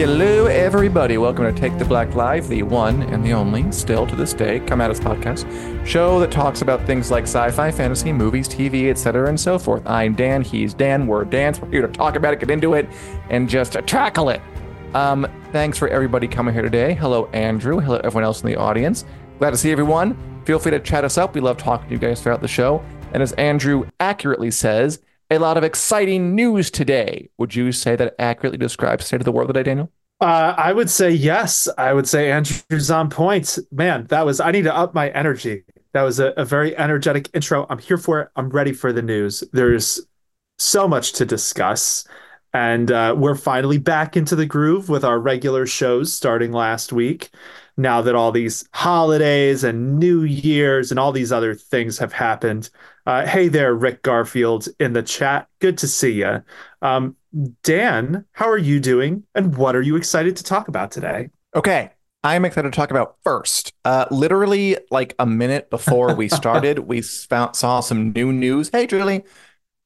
Hello, everybody. Welcome to Take the Black Live, the one and the only, still to this day, come at us podcast show that talks about things like sci-fi, fantasy, movies, TV, etc., and so forth. I'm Dan. He's Dan. We're Dan. We're here to talk about it, get into it, and just tackle it. Um, thanks for everybody coming here today. Hello, Andrew. Hello, everyone else in the audience. Glad to see everyone. Feel free to chat us up. We love talking to you guys throughout the show. And as Andrew accurately says, a lot of exciting news today. Would you say that accurately describes state of the world today, Daniel? Uh, I would say yes. I would say Andrew's on point. Man, that was, I need to up my energy. That was a, a very energetic intro. I'm here for it. I'm ready for the news. There's so much to discuss. And uh, we're finally back into the groove with our regular shows starting last week. Now that all these holidays and New Year's and all these other things have happened, uh, hey there, Rick Garfield in the chat. Good to see you. Um, Dan, how are you doing? And what are you excited to talk about today? Okay. I'm excited to talk about first. Uh, literally, like a minute before we started, we found, saw some new news. Hey, Julie.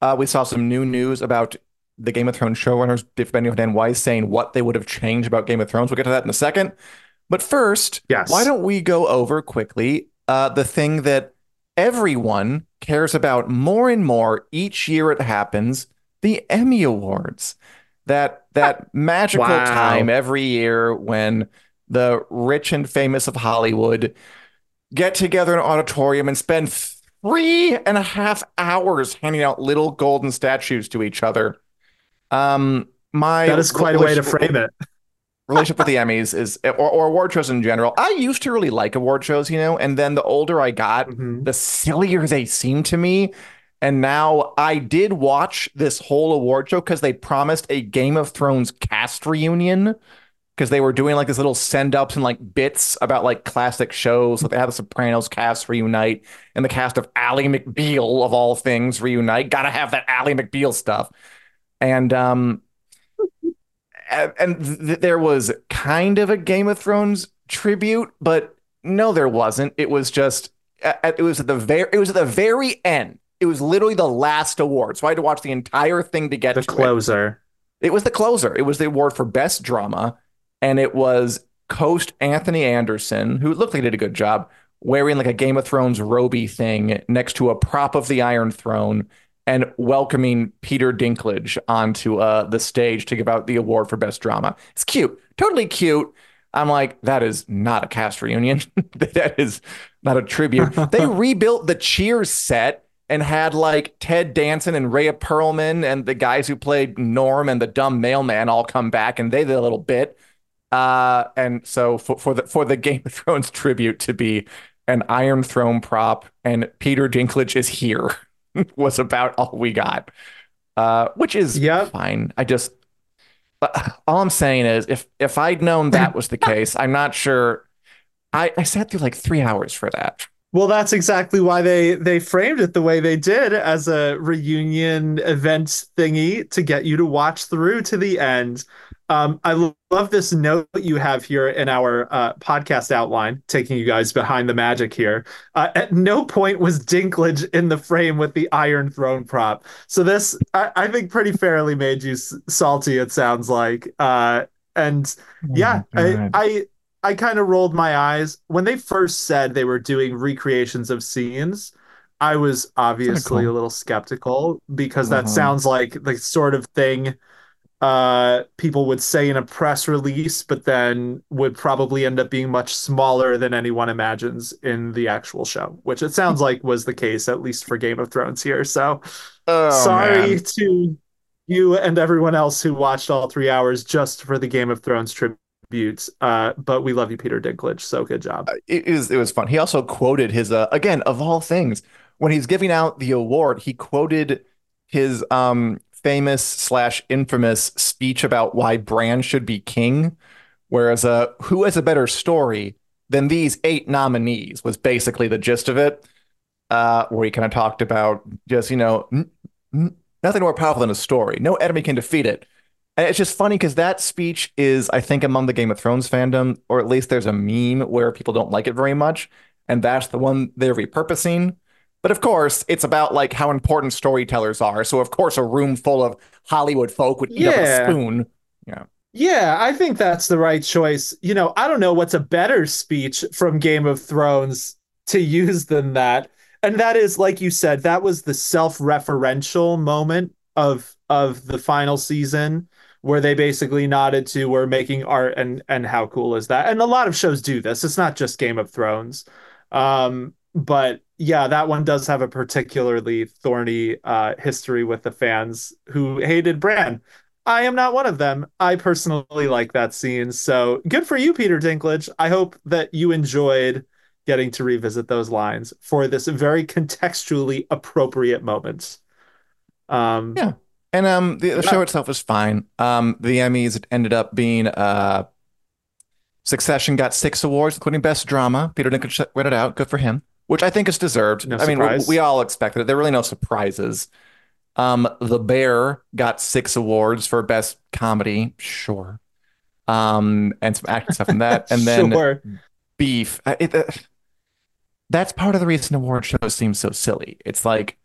Uh, we saw some new news about the Game of Thrones showrunners, Biff Benioff Dan Weiss, saying what they would have changed about Game of Thrones. We'll get to that in a second. But first, yes. why don't we go over quickly uh, the thing that everyone cares about more and more each year it happens the Emmy Awards. That that magical Wow. time every year when the rich and famous of Hollywood get together in an auditorium and spend three and a half hours handing out little golden statues to each other. Um, my That is quite a way to frame it. Relationship with the Emmys is or, or award shows in general. I used to really like award shows, you know, and then the older I got, Mhm. the sillier they seemed to me. And now I did watch this whole award show because they promised a Game of Thrones cast reunion because they were doing like this little send ups and like bits about like classic shows. Like they had the Sopranos cast reunite and the cast of Ally McBeal of all things reunite. Gotta have that Ally McBeal stuff. And um and and th- there was kind of a Game of Thrones tribute, but no, there wasn't. It was just at- it was at the very it was at the very end. It was literally the last award, so I had to watch the entire thing to get The to it. closer. It was the closer. It was the award for best drama, and it was Coast Anthony Anderson, who looked like he did a good job, wearing like a Game of Thrones roby thing next to a prop of the Iron Throne, and welcoming Peter Dinklage onto uh, the stage to give out the award for best drama. It's cute, totally cute. I'm like, that is not a cast reunion. that is not a tribute. they rebuilt the Cheers set and had like Ted Danson and Rhea Perlman and the guys who played Norm and the dumb mailman all come back and they did a little bit. Uh, and so for, for the for the Game of Thrones tribute to be an Iron Throne prop and Peter Dinklage is here was about all we got. Uh, which is Yep. fine. I just uh, all I'm saying is if if I'd known that was the case, I'm not sure. I, I sat through like three hours for that. Well, that's exactly why they they framed it the way they did as a reunion event thingy to get you to watch through to the end. Um, I love this note you have here in our uh, podcast outline, taking you guys behind the magic here. Uh, at no point was Dinklage in the frame with the Iron Throne prop. So this, I, I think, pretty fairly made you salty. It sounds like, uh, and oh yeah, I, I I kind of rolled my eyes when they first said they were doing recreations of scenes. I was obviously cool. a little skeptical because that uh-huh. sounds like the sort of thing uh, people would say in a press release, but then would probably end up being much smaller than anyone imagines in the actual show, which it sounds like was the case, at least for Game of Thrones here. So oh, sorry man. to you and everyone else who watched all three hours just for the Game of Thrones tributes. Uh, but we love you, Peter Dinklage. So good job. Uh, it is. It was fun. He also quoted his uh, again of all things when he's giving out the award. He quoted his um famous slash infamous speech about why Bran should be king. Whereas, uh, who has a better story than these eight nominees was basically the gist of it. Uh, where he kind of talked about just, you know, n- n- nothing more powerful than a story. No enemy can defeat it. And it's just funny because that speech is, I think, among the Game of Thrones fandom, or at least there's a meme where people don't like it very much. And that's the one they're repurposing. But of course, it's about like how important storytellers are. So of course, a room full of Hollywood folk would eat yeah. up a spoon. Yeah. Yeah, I think that's the right choice. You know, I don't know what's a better speech from Game of Thrones to use than that. And that is, like you said, that was the self-referential moment of of the final season where they basically nodded to we're making art and and how cool is that? And a lot of shows do this. It's not just Game of Thrones. Um, but yeah, that one does have a particularly thorny uh, history with the fans who hated Bran. I am not one of them. I personally like that scene. So good for you, Peter Dinklage. I hope that you enjoyed getting to revisit those lines for this very contextually appropriate moment. Um, yeah. And um, the, the show itself was fine. Um, the Emmys ended up being uh, Succession got six awards, including Best Drama. Peter Dinklage read it out. Good for him which I think is deserved. No I mean, we, we, all expected it. There are really no surprises. Um, The Bear got six awards for best comedy, sure, um, and some acting stuff in that, and then sure. Beef. It, uh, that's part of the reason award shows seem so silly. It's like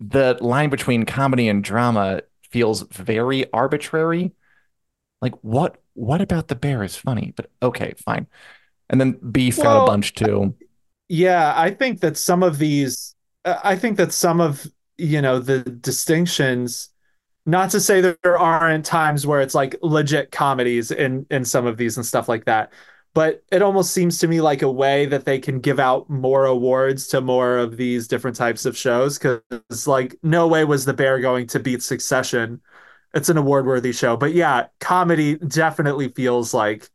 the line between comedy and drama feels very arbitrary. Like what? What about The Bear is funny? But okay, fine. And then beef well, got a bunch too. Yeah, I think that some of these, uh, I think that some of, you know, the distinctions, not to say that there aren't times where it's like legit comedies in in some of these and stuff like that, but it almost seems to me like a way that they can give out more awards to more of these different types of shows because like no way was the bear going to beat succession it's an award worthy show but yeah comedy definitely feels like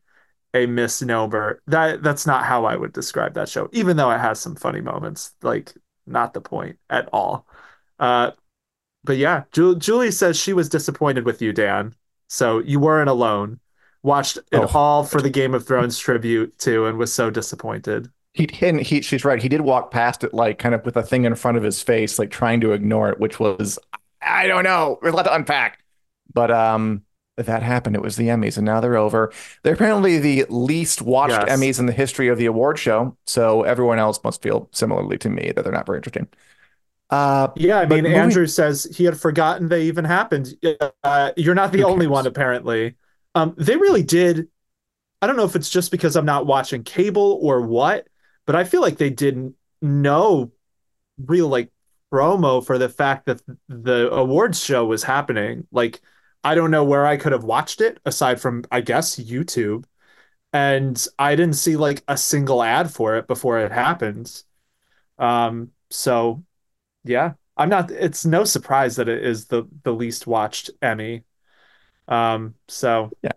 a misnomer. That that's not how I would describe that show, even though it has some funny moments. Like not the point at all. Uh, but yeah, Ju- Julie says she was disappointed with you, Dan. So you weren't alone. Watched it oh. all for the Game of Thrones tribute too, and was so disappointed. He, he, he she's right. He did walk past it like kind of with a thing in front of his face, like trying to ignore it, which was I don't know. There's a lot to unpack. But um, that happened. It was the Emmys, and now they're over. They're apparently the least watched yes. Emmys in the history of the award show. So everyone else must feel similarly to me that they're not very interesting. Uh, yeah, I mean, moving... Andrew says he had forgotten they even happened. Uh, you're not the only one, apparently. Um, they really did. I don't know if it's just because I'm not watching cable or what, but I feel like they didn't know real like promo for the fact that the awards show was happening. Like I don't know where I could have watched it aside from, I guess, YouTube. And I didn't see like a single ad for it before it happened. Um, so yeah, I'm not, it's no surprise that it is the, the least watched Emmy. Um, so yeah,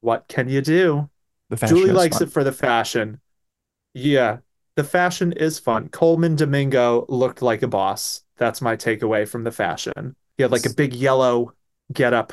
what can you do? Julie likes fun. it for the fashion. Yeah, the fashion is fun. Colman Domingo looked like a boss. That's my takeaway from the fashion. He had like a big yellow get up.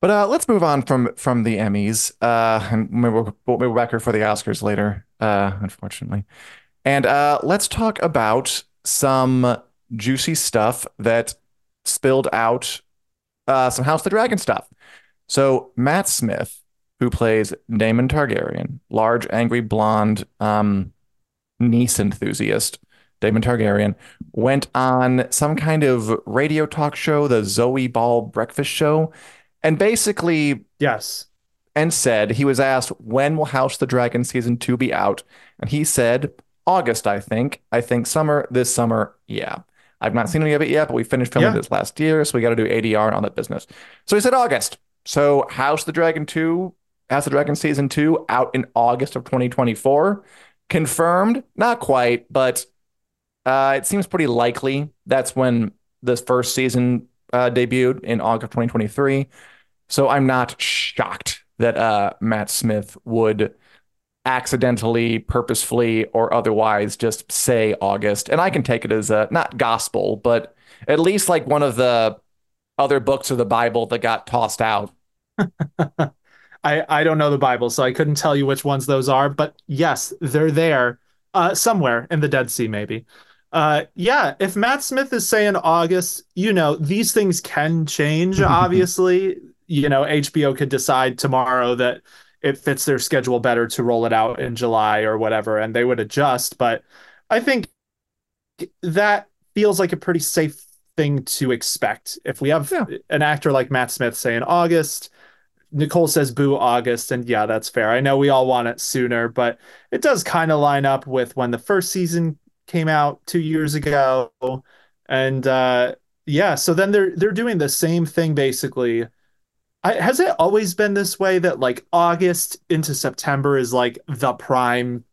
But uh, let's move on from from the Emmys. Uh, and maybe we'll, we'll back her for the Oscars later. Uh, unfortunately, and uh, let's talk about some juicy stuff that spilled out. Uh, some House of the Dragon stuff. So Matt Smith, who plays Daemon Targaryen, large, angry, blonde, um, niece enthusiast, Daemon Targaryen, went on some kind of radio talk show, the Zoe Ball Breakfast Show, and basically Yes. and said he was asked when will House the Dragon season two be out, and he said August. I think. I think summer this summer. Yeah, I've not seen any of it yet, but we finished filming Yeah. this last year, so we got to do ADR on that business. So he said August. So House the Dragon two, House the Dragon season two out in August of 2024. Confirmed? Not quite, but uh, it seems pretty likely that's when this first season uh, debuted in August of 2023. So I'm not shocked that uh, Matt Smith would accidentally, purposefully, or otherwise just say August. And I can take it as a not gospel, but at least like one of the other books of the Bible that got tossed out. I, I don't know the Bible, so I couldn't tell you which ones those are, but yes, they're there uh, somewhere in the Dead Sea, maybe. Uh, yeah, if Matt Smith is saying August, you know, these things can change, obviously. you know, HBO could decide tomorrow that it fits their schedule better to roll it out in July or whatever, and they would adjust. But I think that feels like a pretty safe thing to expect. If we have Yeah. an actor like Matt Smith saying August, Nicole says boo August, and yeah, that's fair. I know we all want it sooner, but it does kind of line up with when the first season came out two years ago. And uh yeah, so then they're they're doing the same thing basically. I, has it always been this way that like August into September is like the prime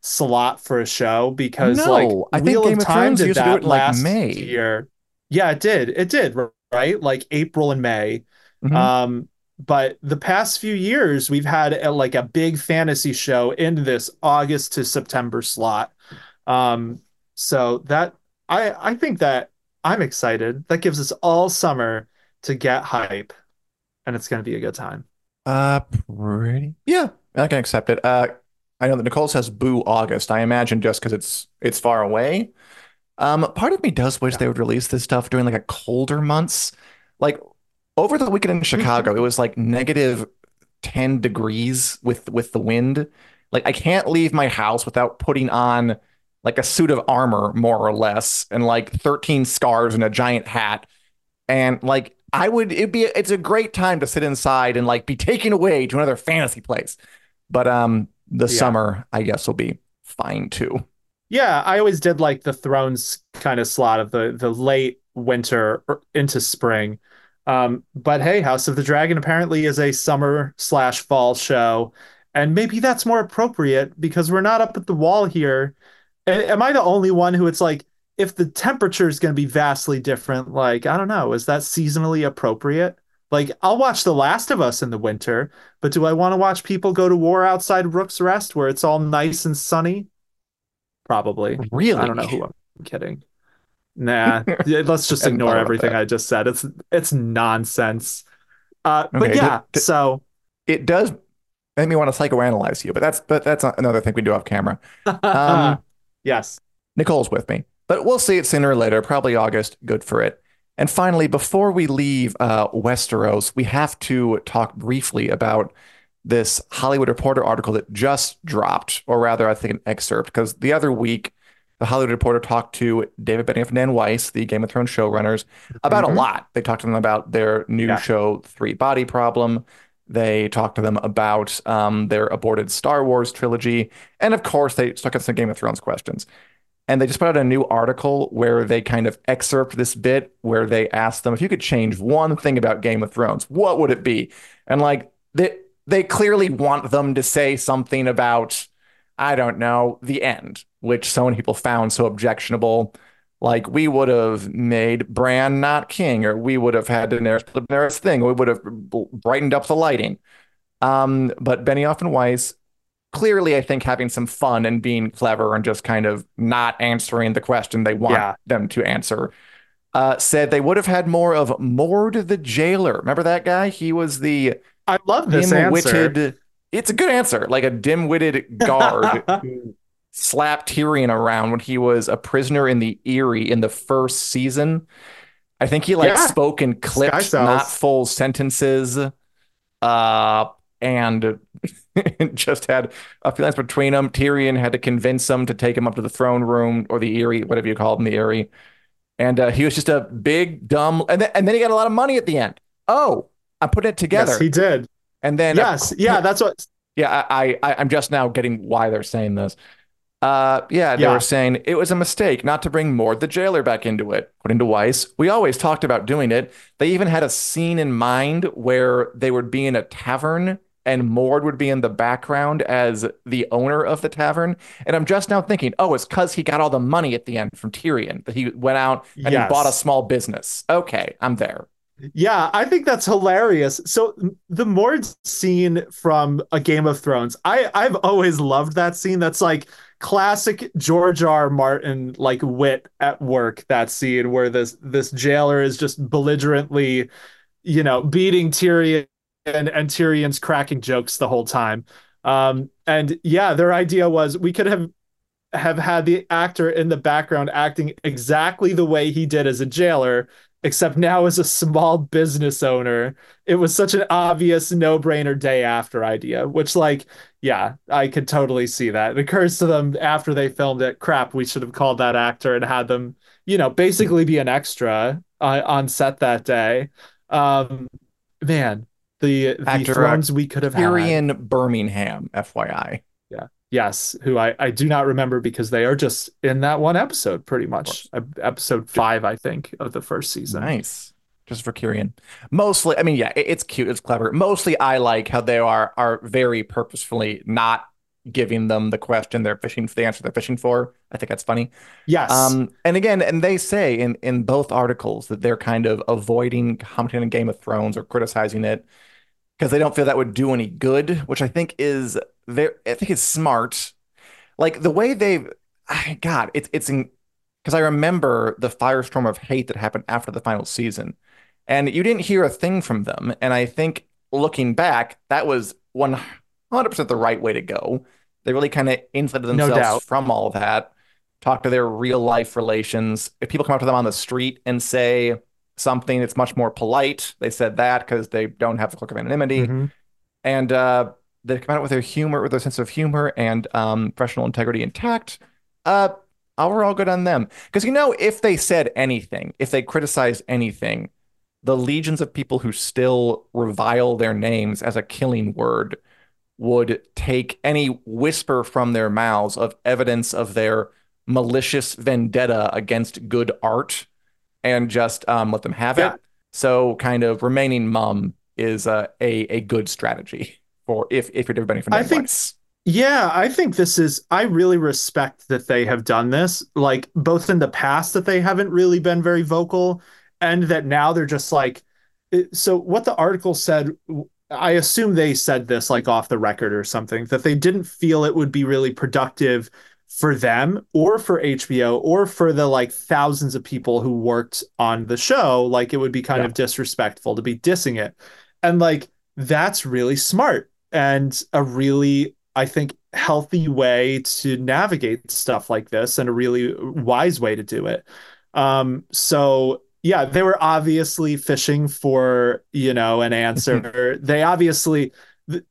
slot for a show? Because No, like I think Wheel Game of Time Thrones did used to do that it like, last May. year. Yeah, it did. It did, right? Like April and May. Mhm. Um, but the past few years, we've had a, like a big fantasy show in this August to September slot. Um, so that I I think that I'm excited. That gives us all summer to get hype, and it's going to be a good time. Uh, pretty. Yeah, I can accept it. Uh, I know that Nicole says boo August. I imagine just because it's it's far away. Um, part of me does wish they would release this stuff during like a colder months. Like over the weekend in Chicago, it was like negative 10 degrees with with the wind. Like I can't leave my house without putting on like a suit of armor, more or less, and like 13 scarves and a giant hat. And like I would it'd be it's a great time to sit inside and like be taken away to another fantasy place. But um the Yeah. summer, I guess, will be fine too. Yeah, I always did like the Thrones kind of slot of the the late winter or into spring. Um, but hey, House of the Dragon apparently is a summer slash fall show, and maybe that's more appropriate because we're not up at the wall here. Am I the only one who it's like if the temperature is going to be vastly different? Like I don't know, is that seasonally appropriate? Like I'll watch The Last of Us in the winter, but do I want to watch people go to war outside Rook's Rest where it's all nice and sunny? Probably. Really? I don't know who I'm kidding. Nah, let's just ignore everything. I just said. It's it's nonsense. Uh, but yeah, so It does make me want to psychoanalyze you, but that's but that's another thing we do off camera. Um, yes, Nicole's with me, but we'll see it sooner or later, probably August. Good for it. And finally, before we leave uh, Westeros, we have to talk briefly about this Hollywood Reporter article that just dropped, or rather, I think an excerpt, because the other week, the Hollywood Reporter talked to David Benioff and Dan Weiss, the Game of Thrones showrunners, about Mhm. a lot. They talked to them about their new Yeah. show, Three Body Problem. They talked to them about um, their aborted Star Wars trilogy. And of course, they stuck in some Game of Thrones questions. and they just put out a new article where they kind of excerpt this bit where they ask them if you could change one thing about Game of Thrones, what would it be? And like they they clearly want them to say something about I don't know the end, which so many people found so objectionable. Like we would have made Bran not king, or we would have had Daenerys the Daenerys thing, we would have brightened up the lighting. Um, but Benioff and Weiss clearly, I think, having some fun and being clever and just kind of not answering the question they want yeah. them to answer. Uh, said they would have had more of Mord the jailer. Remember that guy? He was the I love this answer. It's a good answer, like a dim-witted guard who slapped Tyrion around when he was a prisoner in the Eyrie in the first season. I think he like yeah. spoke in clips, not full sentences. Uh, and just had a few lines between them. Tyrion had to convince him to take him up to the throne room or the Eyrie, whatever you call them, the Eyrie. And uh, he was just a big dumb, and then and then he got a lot of money at the end. Oh, I'm putting it together. Yes, he did. And then yes, uh, yeah, that's what. Yeah, I, I I'm just now getting why they're saying this. Uh, yeah, they yeah. were saying it was a mistake not to bring Mord the jailer back into it. According to Weiss, we always talked about doing it. They even had a scene in mind where they would be in a tavern and Mord would be in the background as the owner of the tavern. And I'm just now thinking, oh, it's because he got all the money at the end from Tyrion that he went out and yes. he bought a small business. Okay, I'm there. Yeah, I think that's hilarious. So the Mord scene from A Game of Thrones, I I've always loved that scene. That's like classic George R. R. Martin like wit at work. That scene where this this jailer is just belligerently, you know, beating Tyrion and, and Tyrion's cracking jokes the whole time. Um, and yeah, their idea was we could have have had the actor in the background acting exactly the way he did as a jailer, except now as a small business owner. It was such an obvious no-brainer day after idea, which like, yeah, I could totally see that. It occurs to them after they filmed it, crap, we should have called that actor and had them, you know, basically be an extra uh, on set that day. Um, man, the the thrones we could have Tyrion had. Birmingham, FYI. Yes, who I, I do not remember because they are just in that one episode, pretty much. Episode five, I think, of the first season. Nice. Just for Tyrion. Mostly, I mean, yeah, it's cute, it's clever. Mostly I like how they are are very purposefully not giving them the question they're fishing for the answer they're fishing for. I think that's funny. Yes. Um, and again, and they say in in both articles that they're kind of avoiding commenting on Game of Thrones or criticizing it because they don't feel that would do any good, which I think is very, I think is smart. Like the way they've, God, it's it's because I remember the firestorm of hate that happened after the final season, and you didn't hear a thing from them. And I think looking back, that was one hundred percent the right way to go. They really kind of insulated themselves no from all of that. Talk to their real life relations. If people come up to them on the street and say, something that's much more polite. They said that because they don't have the cloak of anonymity. Mm-hmm. And uh, they come out with their humor, with their sense of humor and um, professional integrity intact. Uh, we're all good on them. Because, you know, if they said anything, if they criticized anything, the legions of people who still revile their names as a killing word would take any whisper from their mouths of evidence of their malicious vendetta against good art and just um, let them have yeah. it. So kind of remaining mum is a, a, a good strategy for if if you're benefiting from I think, advice. Yeah, I think this is I really respect that they have done this. Like both in the past that they haven't really been very vocal and that now they're just like so what the article said I assume they said this like off the record or something that they didn't feel it would be really productive for them or for HBO or for the like thousands of people who worked on the show, like it would be kind yeah. of disrespectful to be dissing it. And like that's really smart and a really, I think, healthy way to navigate stuff like this and a really wise way to do it. Um, so yeah, they were obviously fishing for, you know, an answer. they obviously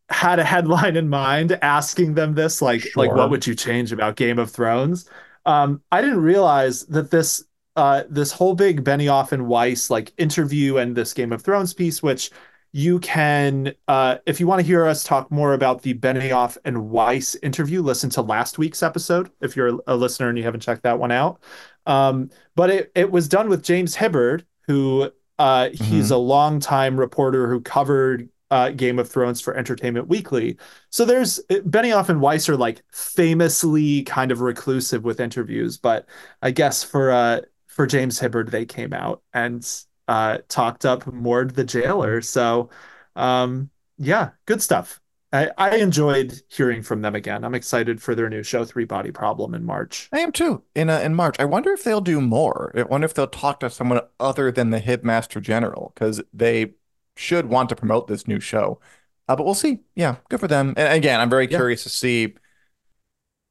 had a headline in mind asking them this like sure. like what would you change about Game of Thrones um I didn't realize that this uh this whole big Benioff and Weiss like interview and this Game of Thrones piece which you can, uh, if you want to hear us talk more about the Benioff and Weiss interview, listen to last week's episode if you're a listener and you haven't checked that one out. Um, but it, it was done with James Hibberd, who uh, mm-hmm. he's a longtime reporter who covered uh, Game of Thrones for Entertainment Weekly. So there's Benioff and Weiss are like famously kind of reclusive with interviews, but I guess for uh, for James Hibberd they came out and uh, talked up Mord the Jailer. So um, yeah, good stuff. I, I enjoyed hearing from them again. I'm excited for their new show, Three Body Problem, in March. I am too. In uh, in March, I wonder if they'll do more. I wonder if they'll talk to someone other than the Hibmaster General because they should want to promote this new show. Uh, but we'll see. Yeah, good for them. And again, I'm very yeah. curious to see.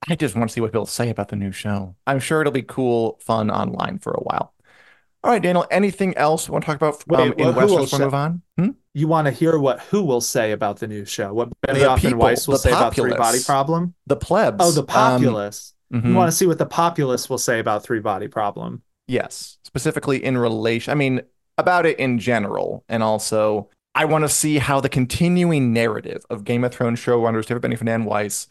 I just want to see what people say about the new show. I'm sure it'll be cool, fun online for a while. All right, Daniel. Anything else you want to talk about um, Wait, in well, Westeros before we move on? Hmm? You want to hear what who will say about the new show? What Benioff people, and Weiss will say populace, about Three Body Problem? The plebs. Oh, the um, populace. Um, mm-hmm. You want to see what the populace will say about Three Body Problem? Yes, specifically in relation. I mean, about it in general, and also I want to see how the continuing narrative of Game of Thrones showrunners David Benioff and Anne Weiss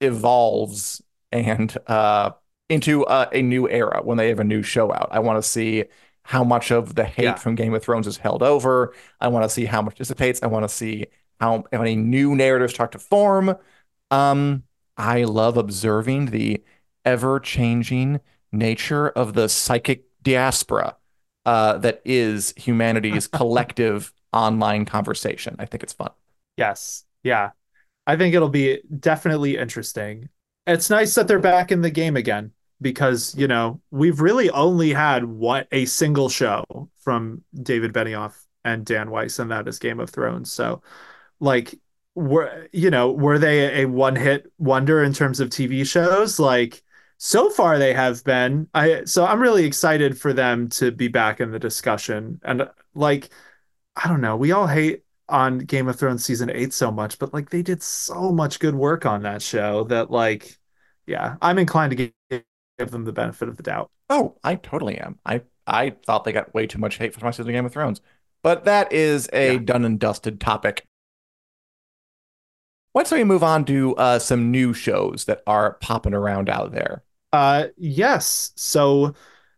evolves and uh, into uh, a new era when they have a new show out. I want to see how much of the hate yeah. from Game of Thrones is held over. I want to see how much dissipates. I want to see how, how many new narratives start to form. Um, I love observing the ever changing nature of the psychic diaspora uh, that is humanity's collective online conversation. I think it's fun. Yes. Yeah. I think it'll be definitely interesting. It's nice that they're back in the game again because you know we've really only had what a single show from David Benioff and Dan Weiss, and that is Game of Thrones. So, like, were you know were they a one hit wonder in terms of TV shows? Like, so far they have been. I so I'm really excited for them to be back in the discussion. And like, I don't know, we all hate on Game of Thrones season eight so much, but like they did so much good work on that show that like, yeah, I'm inclined to give give them the benefit of the doubt. Oh, I totally am. I I thought they got way too much hate for my season of Game of Thrones, but that is a yeah. done and dusted topic. Why don't we move on to uh, some new shows that are popping around out there? Uh, yes. So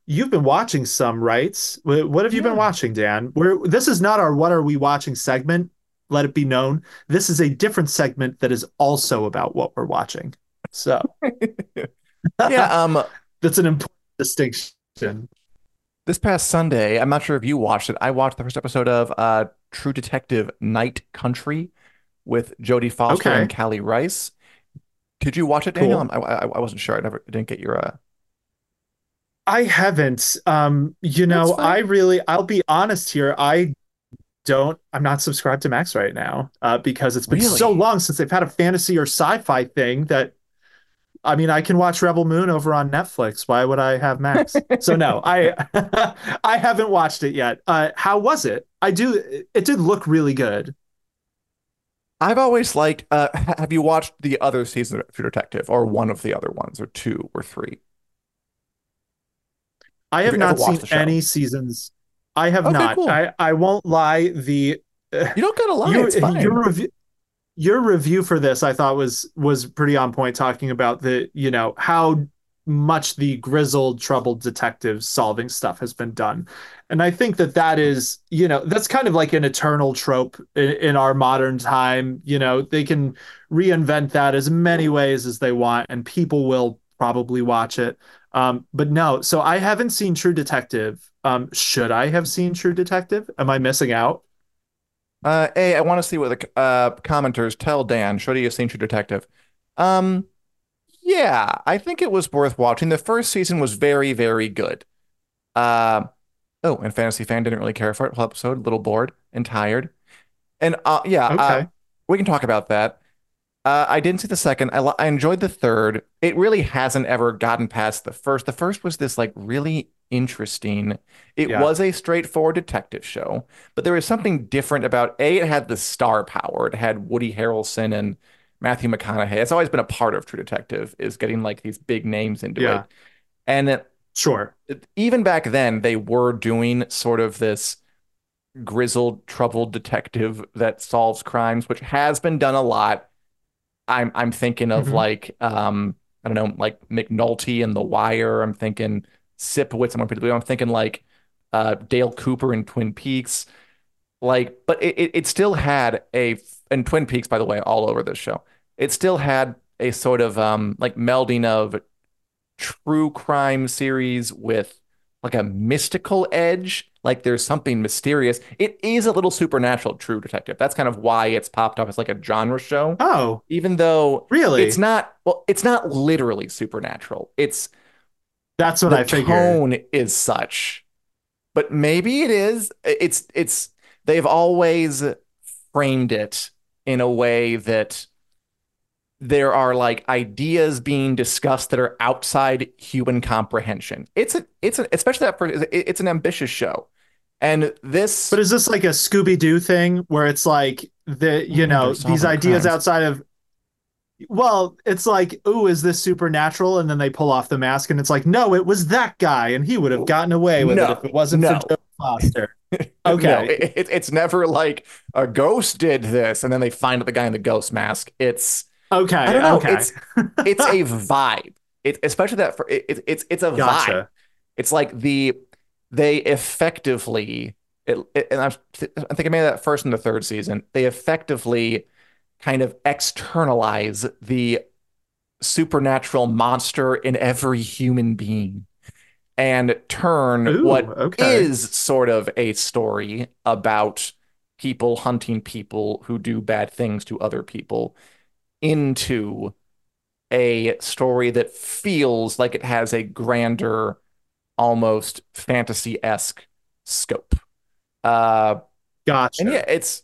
you've been watching some, right? What have you yeah. been watching, Dan? We're, this is not our "What Are We Watching" segment. Let it be known. This is a different segment that is also about what we're watching. So yeah, um, that's an important distinction. This past Sunday, I'm not sure if you watched it. I watched the first episode of uh, True Detective Night Country with Jodie Foster okay. and Kali Reis. Did you watch it, Daniel? Cool. I, I, I wasn't sure. I never I didn't get your. Uh... I haven't. Um, you know, I really. I'll be honest here. I don't. I'm not subscribed to Max right now uh, because it's been really? so long since they've had a fantasy or sci-fi thing that I mean, I can watch Rebel Moon over on Netflix. Why would I have Max? so no, I I haven't watched it yet. Uh, how was it? I do. It did look really good. I've always liked. Uh, have you watched the other season of True Detective, or one of the other ones, or two, or three? I have, have not seen any seasons. I have okay, not. Cool. I I won't lie. The you don't gotta lie. Your, it's fine. Your review your review for this I thought was was pretty on point talking about the you know how much the grizzled troubled detective solving stuff has been done. And I think that that is you know that's kind of like an eternal trope in, in our modern time. You know they can reinvent that as many ways as they want and people will probably watch it. Um, but no so I haven't seen True Detective. Um, should I have seen True Detective? Am I missing out? Uh, I want to see what the uh, commenters tell Dan. Should he have seen True Detective? Um, yeah, I think it was worth watching. The first season was very, very good. Uh, oh, and Fantasy Fan didn't really care for it. Whole episode, a little bored and tired. And uh, yeah, uh, okay. we can talk about that. Uh, I didn't see the second. I, I enjoyed the third. It really hasn't ever gotten past the first. The first was this like really interesting. It yeah. was a straightforward detective show, but there was something different about a. It had the star power. It had Woody Harrelson and Matthew McConaughey. It's always been a part of True Detective is getting like these big names into yeah. it. And it, sure, even back then they were doing sort of this grizzled, troubled detective that solves crimes, which has been done a lot. I'm I'm thinking of Mhm. like um I don't know like McNulty and The Wire. I'm thinking Sipowicz and more people. I'm thinking like uh, Dale Cooper in Twin Peaks. Like, but it it still had a and Twin Peaks, by the way, all over this show. It still had a sort of um like melding of true crime series with like a mystical edge. Like there's something mysterious. It is a little supernatural, True Detective. That's kind of why it's popped up as like a genre show, Oh, even though really? it's not. Well, it's not literally supernatural. It's That's what the I figured. tone is such, but maybe it is. It's it's they've always framed it in a way that there are like ideas being discussed that are outside human comprehension. It's a it's a, especially that for it's an ambitious show, and this But is this like a Scooby Doo thing where it's like the you know they're these ideas crimes. outside of well, it's like, ooh, is this supernatural? And then they pull off the mask and it's like, no, it was that guy, and he would have gotten away with No, it if it wasn't no. for Joe Foster. No, Okay. it, it- it's never like a ghost did this, and then they find the guy in the ghost mask. It's Okay. I don't know. Okay. It's it's a vibe. It, especially that for it, it- it's it's a vibe. It's like the they effectively it, and I'm, I think I made that first in the third season. They effectively kind of externalize the supernatural monster in every human being and turn Ooh, what okay. is sort of a story about people hunting people who do bad things to other people into a story that feels like it has a grander, almost fantasy-esque scope. Uh, Gotcha. and yeah, it's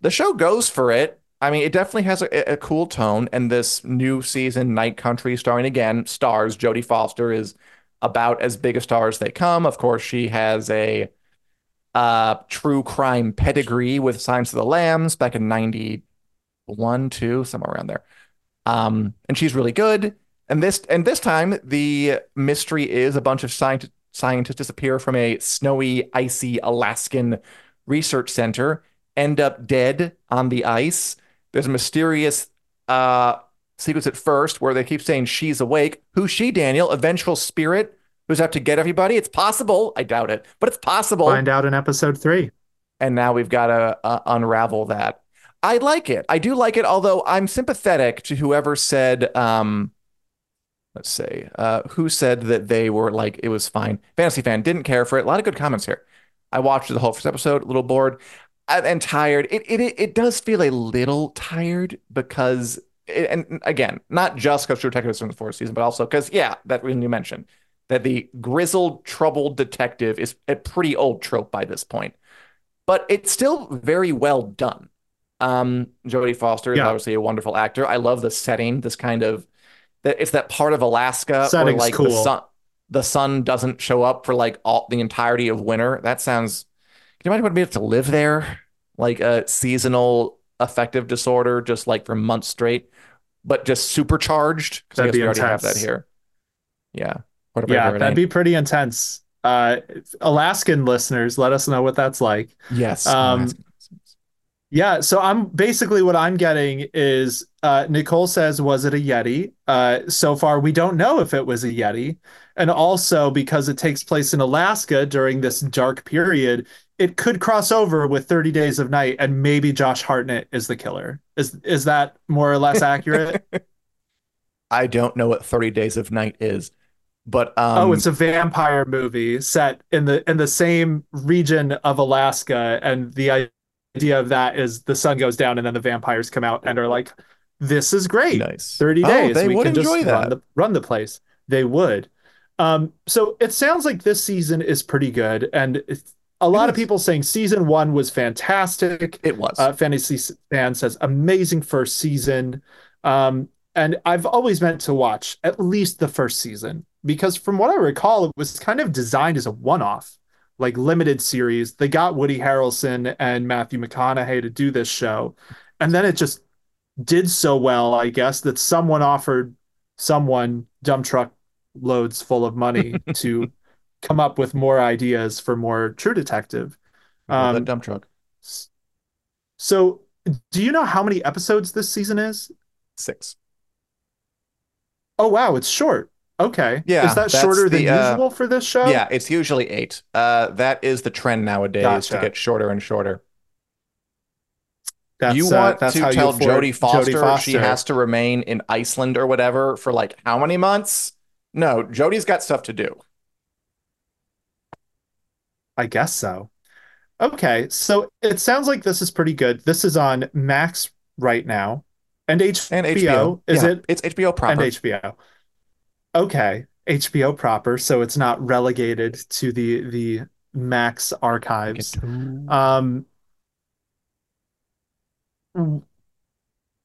the show goes for it. I mean, it definitely has a, a cool tone. And this new season, Night Country, starring again, stars Jodie Foster is about as big a star as they come. Of course, she has a uh, true crime pedigree with Silence of the Lambs back in 91, 2, somewhere around there. Um, and she's really good. And this and this time the mystery is a bunch of scient- scientists disappear from a snowy, icy Alaskan research center, end up dead on the ice. There's a mysterious uh sequence at first where they keep saying she's awake. Who's she, Daniel? A vengeful spirit who's out to get everybody? It's possible. I doubt it, but it's possible Find out in episode three. and now we've got to uh, unravel that. I like it. I do like it, although I'm sympathetic to whoever said, um, let's say, uh, who said that they were like, it was fine. Fantasy fan didn't care for it. A lot of good comments here. I watched the whole first episode, a little bored and, tired. It, it it does feel a little tired because, and again, not just because True Detective is in the fourth season, but also because, yeah, that when you mentioned that the grizzled, troubled detective is a pretty old trope by this point but it's still very well done. Um, Jodie Foster is Yeah. obviously a wonderful actor. I love the setting, this kind of that it's that part of Alaska where like the sun the sun doesn't show up for like all the entirety of winter. That sounds can you imagine what it'd be to live there? Like a seasonal affective disorder, just like for months straight, but just supercharged. Because I guess be we already have that intense. here. Yeah. What about Yeah, that'd be pretty intense. Uh, Alaskan listeners, let us know what that's like. yes. um, Yeah, so I'm basically what I'm getting is uh, Nicole says, was it a Yeti? Uh, so far, we don't know if it was a Yeti. And also, because it takes place in Alaska during this dark period, it could cross over with 30 Days of Night, and maybe Josh Hartnett is the killer. Is is that more or less accurate? I don't know what 30 Days of Night is, but um, oh, it's a vampire movie set in the in the same region of Alaska, and the idea of that is the sun goes down and then the vampires come out and are like, "This is great." nice. 30 Oh, days. they we would can just enjoy run that. the, run the place. They would. Um, so it sounds like this season is pretty good. And it's, a lot of people saying season one was fantastic. It was. Uh, Fantasy Fan says amazing first season. Um, and I've always meant to watch at least the first season because from what I recall, it was kind of designed as a one off, like limited series. They got Woody Harrelson and Matthew McConaughey to do this show. And then it just did so well, I guess, that someone offered someone dump truck loads full of money to come up with more ideas for more True Detective. Um, that dump truck. So, do you know how many episodes this season is? Six. Oh wow, it's short. Okay. Yeah. Is that shorter the, than uh, usual for this show? Yeah, it's usually eight. Uh, that is the trend nowadays Gotcha. to get shorter and shorter. That's, you uh, want that's to how you tell Jodie Foster, Jodie she has to remain in Iceland or whatever for like how many months? No, Jodie's got stuff to do. I guess so. Okay, so it sounds like this is pretty good. This is on Max right now, and HBO. And HBO. Is Yeah, it It's HBO proper. and HBO? Okay, HBO proper. So it's not relegated to the the Max archives. Um,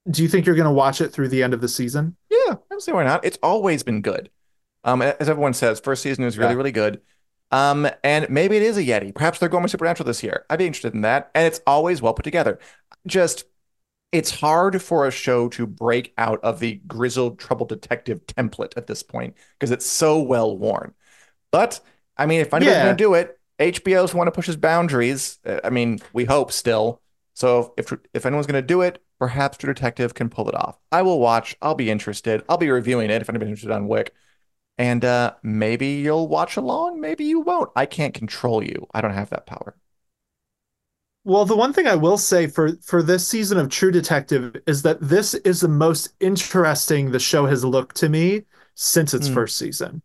do you think you're going to watch it through the end of the season? Yeah, I don't see why not. It's always been good. Um, as everyone says, first season is really, Yeah. really good. Um, and maybe it is a Yeti. Perhaps they're going with Supernatural this year. I'd be interested in that. And it's always well put together. Just, it's hard for a show to break out of the grizzled trouble detective template at this point because it's so well worn. But I mean, if anybody's Yeah. going to do it, HBO's want to push his boundaries. Uh, I mean, we hope still. So if if anyone's going to do it, perhaps True Detective can pull it off. I will watch. I'll be interested. I'll be reviewing it if anybody's interested on WiC. And uh, maybe you'll watch along. Maybe you won't. I can't control you. I don't have that power. Well, the one thing I will say for for this season of True Detective is that this is the most interesting the show has looked to me since its Hmm. first season.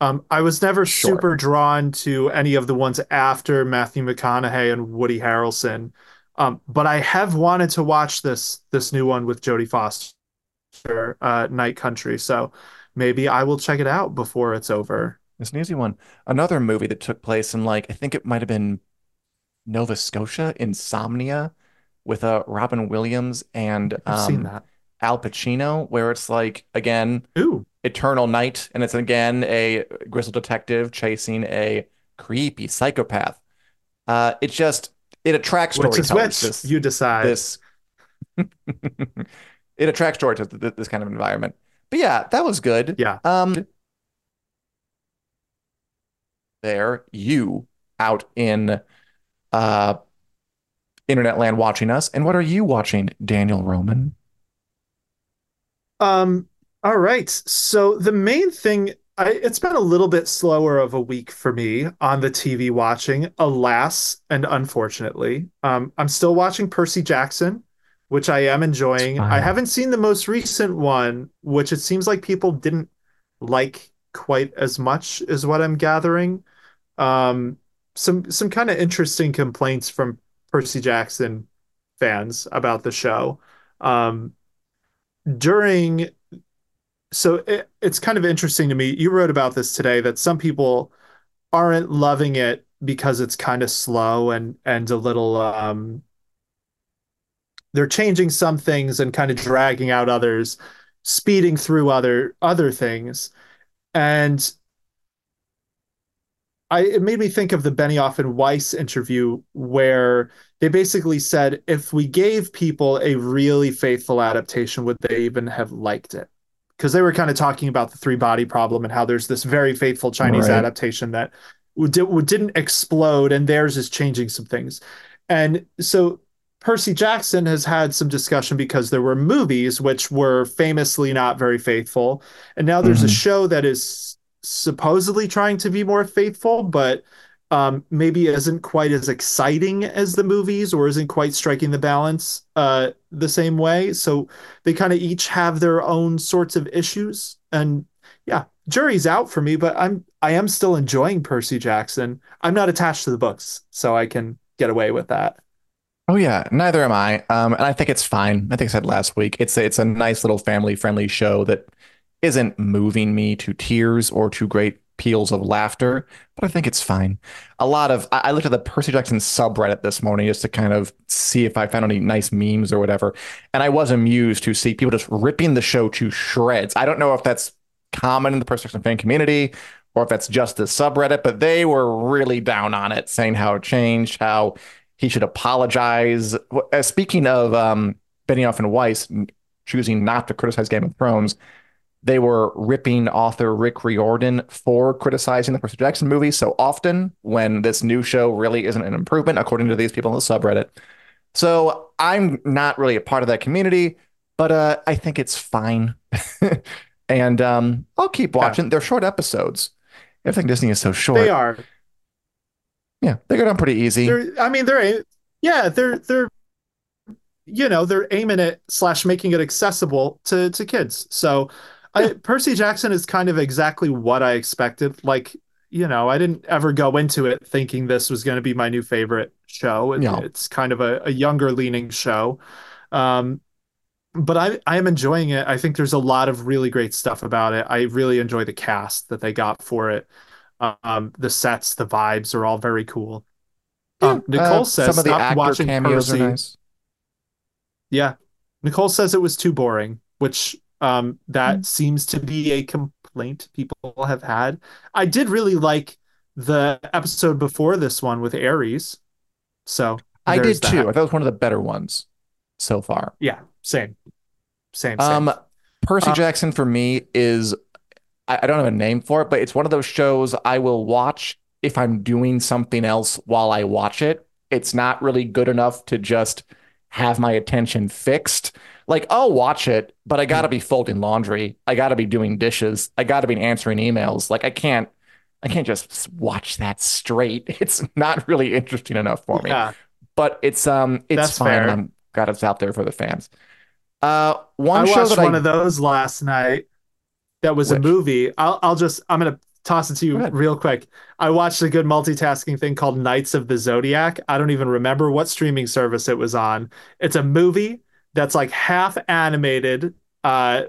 Um, I was never Sure. super drawn to any of the ones after Matthew McConaughey and Woody Harrelson, um, but I have wanted to watch this this new one with Jodie Foster, uh, Night Country. So maybe I will check it out before it's over. It's an easy one. Another movie that took place in like I think it might have been Nova Scotia, Insomnia, with uh Robin Williams and I've seen um, that. Al Pacino, where it's like again Ooh, eternal night, and it's again a grizzled detective chasing a creepy psychopath. Uh, it just it attracts which is which? This You decide. this it attracts storytellers to this kind of environment. But yeah, that was good. Yeah. Um, there, you out in uh internet land watching us, and what are you watching, Daniel Roman? Um, all right. So the main thing, I, it's been a little bit slower of a week for me on the TV watching, alas and unfortunately. Um, I'm still watching Percy Jackson, which I am enjoying. I haven't seen the most recent one, which it seems like people didn't like quite as much, is what I'm gathering. Um, some some kind of interesting complaints from Percy Jackson fans about the show. Um, during so it, it's kind of interesting to me you wrote about this today that some people aren't loving it because it's kind of slow and and a little um they're changing some things and kind of dragging out others speeding through other other things and I it made me think of the Benioff and Weiss interview where they basically said if we gave people a really faithful adaptation, would they even have liked it? Because they were kind of talking about the three body problem and how there's this very faithful Chinese Right. adaptation that didn't explode and theirs is changing some things. And so Percy Jackson has had some discussion because there were movies which were famously not very faithful. And now there's a Mhm. show that is supposedly trying to be more faithful, but um, maybe isn't quite as exciting as the movies or isn't quite striking the balance uh, the same way. So they kind of each have their own sorts of issues. And yeah, jury's out for me, but I'm I am still enjoying Percy Jackson. I'm not attached to the books, so I can get away with that. Oh yeah, neither am I. Um, and I think it's fine. I think I said last week. It's a, it's a nice little family friendly show that isn't moving me to tears or to great peals of laughter, but I think it's fine. A lot of I, I looked at the Percy Jackson subreddit this morning just to kind of see if I found any nice memes or whatever, and I was amused to see people just ripping the show to shreds. I don't know if that's common in the Percy Jackson fan community or if that's just the subreddit, but they were really down on it, saying how it changed, how he should apologize. Uh, Speaking of um, Benioff and Weiss choosing not to criticize Game of Thrones, they were ripping author Rick Riordan for criticizing the Percy Jackson movie so often when this new show really isn't an improvement, according to these people in the subreddit. So I'm not really a part of that community, but uh, I think it's fine. and um, I'll keep watching. Yeah. They're short episodes. Everything Disney is so short. They are. Yeah, they go down pretty easy. They're, I mean, they're yeah, they're they're you know they're aiming it slash making it accessible to to kids. So, yeah. I, Percy Jackson is kind of exactly what I expected. Like you know, I didn't ever go into it thinking this was going to be my new favorite show. It, no. It's kind of a, a younger leaning show. Um, but I, I am enjoying it. I think there's a lot of really great stuff about it. I really enjoy the cast that they got for it. Um, the sets, the vibes are all very cool. Yeah, um, Nicole uh, says some of the actor cameos Percy. are nice. Yeah, Nicole says it was too boring, which um, that mm. seems to be a complaint people have had. I did really like the episode before this one with Ares, So I did that. too. I thought it was one of the better ones so far. Yeah, same. Same. same. Um, Percy uh, Jackson for me is I, I don't have a name for it, but it's one of those shows I will watch if I'm doing something else while I watch it. It's not really good enough to just have my attention fixed. Like I'll watch it, but I got to be folding laundry. I got to be doing dishes. I got to be answering emails. Like I can't I can't just watch that straight. It's not really interesting enough for me. Yeah. But it's um it's That's fine. Fair. I'm glad it's out there for the fans. Uh one I show that one I, of those last night that was Which? a movie. I'll I'll just I'm gonna toss it to you real quick. I watched a good multitasking thing called Knights of the Zodiac. I don't even remember what streaming service it was on. It's a movie that's like half animated, uh,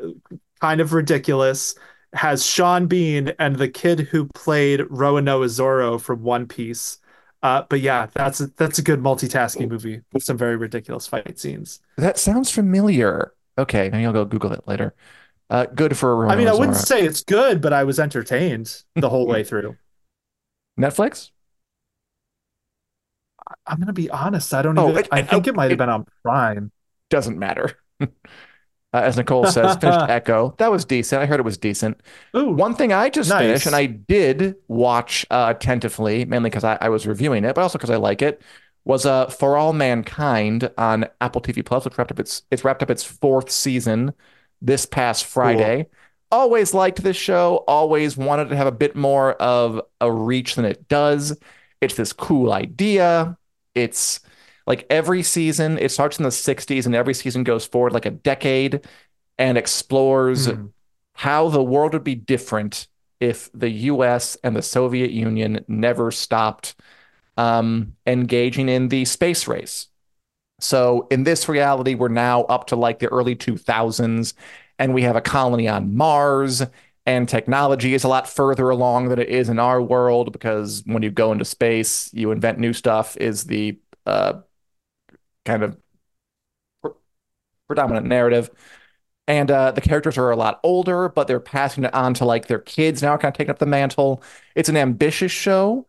kind of ridiculous. Has Sean Bean and the kid who played Roronoa Zoro from One Piece. Uh, but yeah, that's a, that's a good multitasking movie with some very ridiculous fight scenes. That sounds familiar. Okay, maybe I'll go Google it later. Uh, good for. I mean, I wouldn't say it's good, but I was entertained the whole way through. Netflix. I'm gonna be honest. I don't oh, even. It, I think it, it might have been on Prime. Doesn't matter. uh, as Nicole says, finished Echo. That was decent. I heard it was decent. Ooh, One thing I just nice. finished, and I did watch uh, attentively, mainly because I, I, was reviewing it, but also because I like it, was uh, For All Mankind on Apple TV Plus, which wrapped up its it's wrapped up its fourth season this past Friday. Cool. Always liked this show, always wanted to have a bit more of a reach than it does. It's this cool idea. It's like every season, it starts in the 60s and every season goes forward like a decade and explores mm. how the world would be different if the US and the Soviet Union never stopped um, engaging in the space race. So in this reality, we're now up to like the early 2000s, and we have a colony on Mars, and technology is a lot further along than it is in our world because when you go into space, you invent new stuff, is the uh, kind of predominant narrative. And uh, the characters are a lot older, but they're passing it on to like their kids now, kind of taking up the mantle. It's an ambitious show,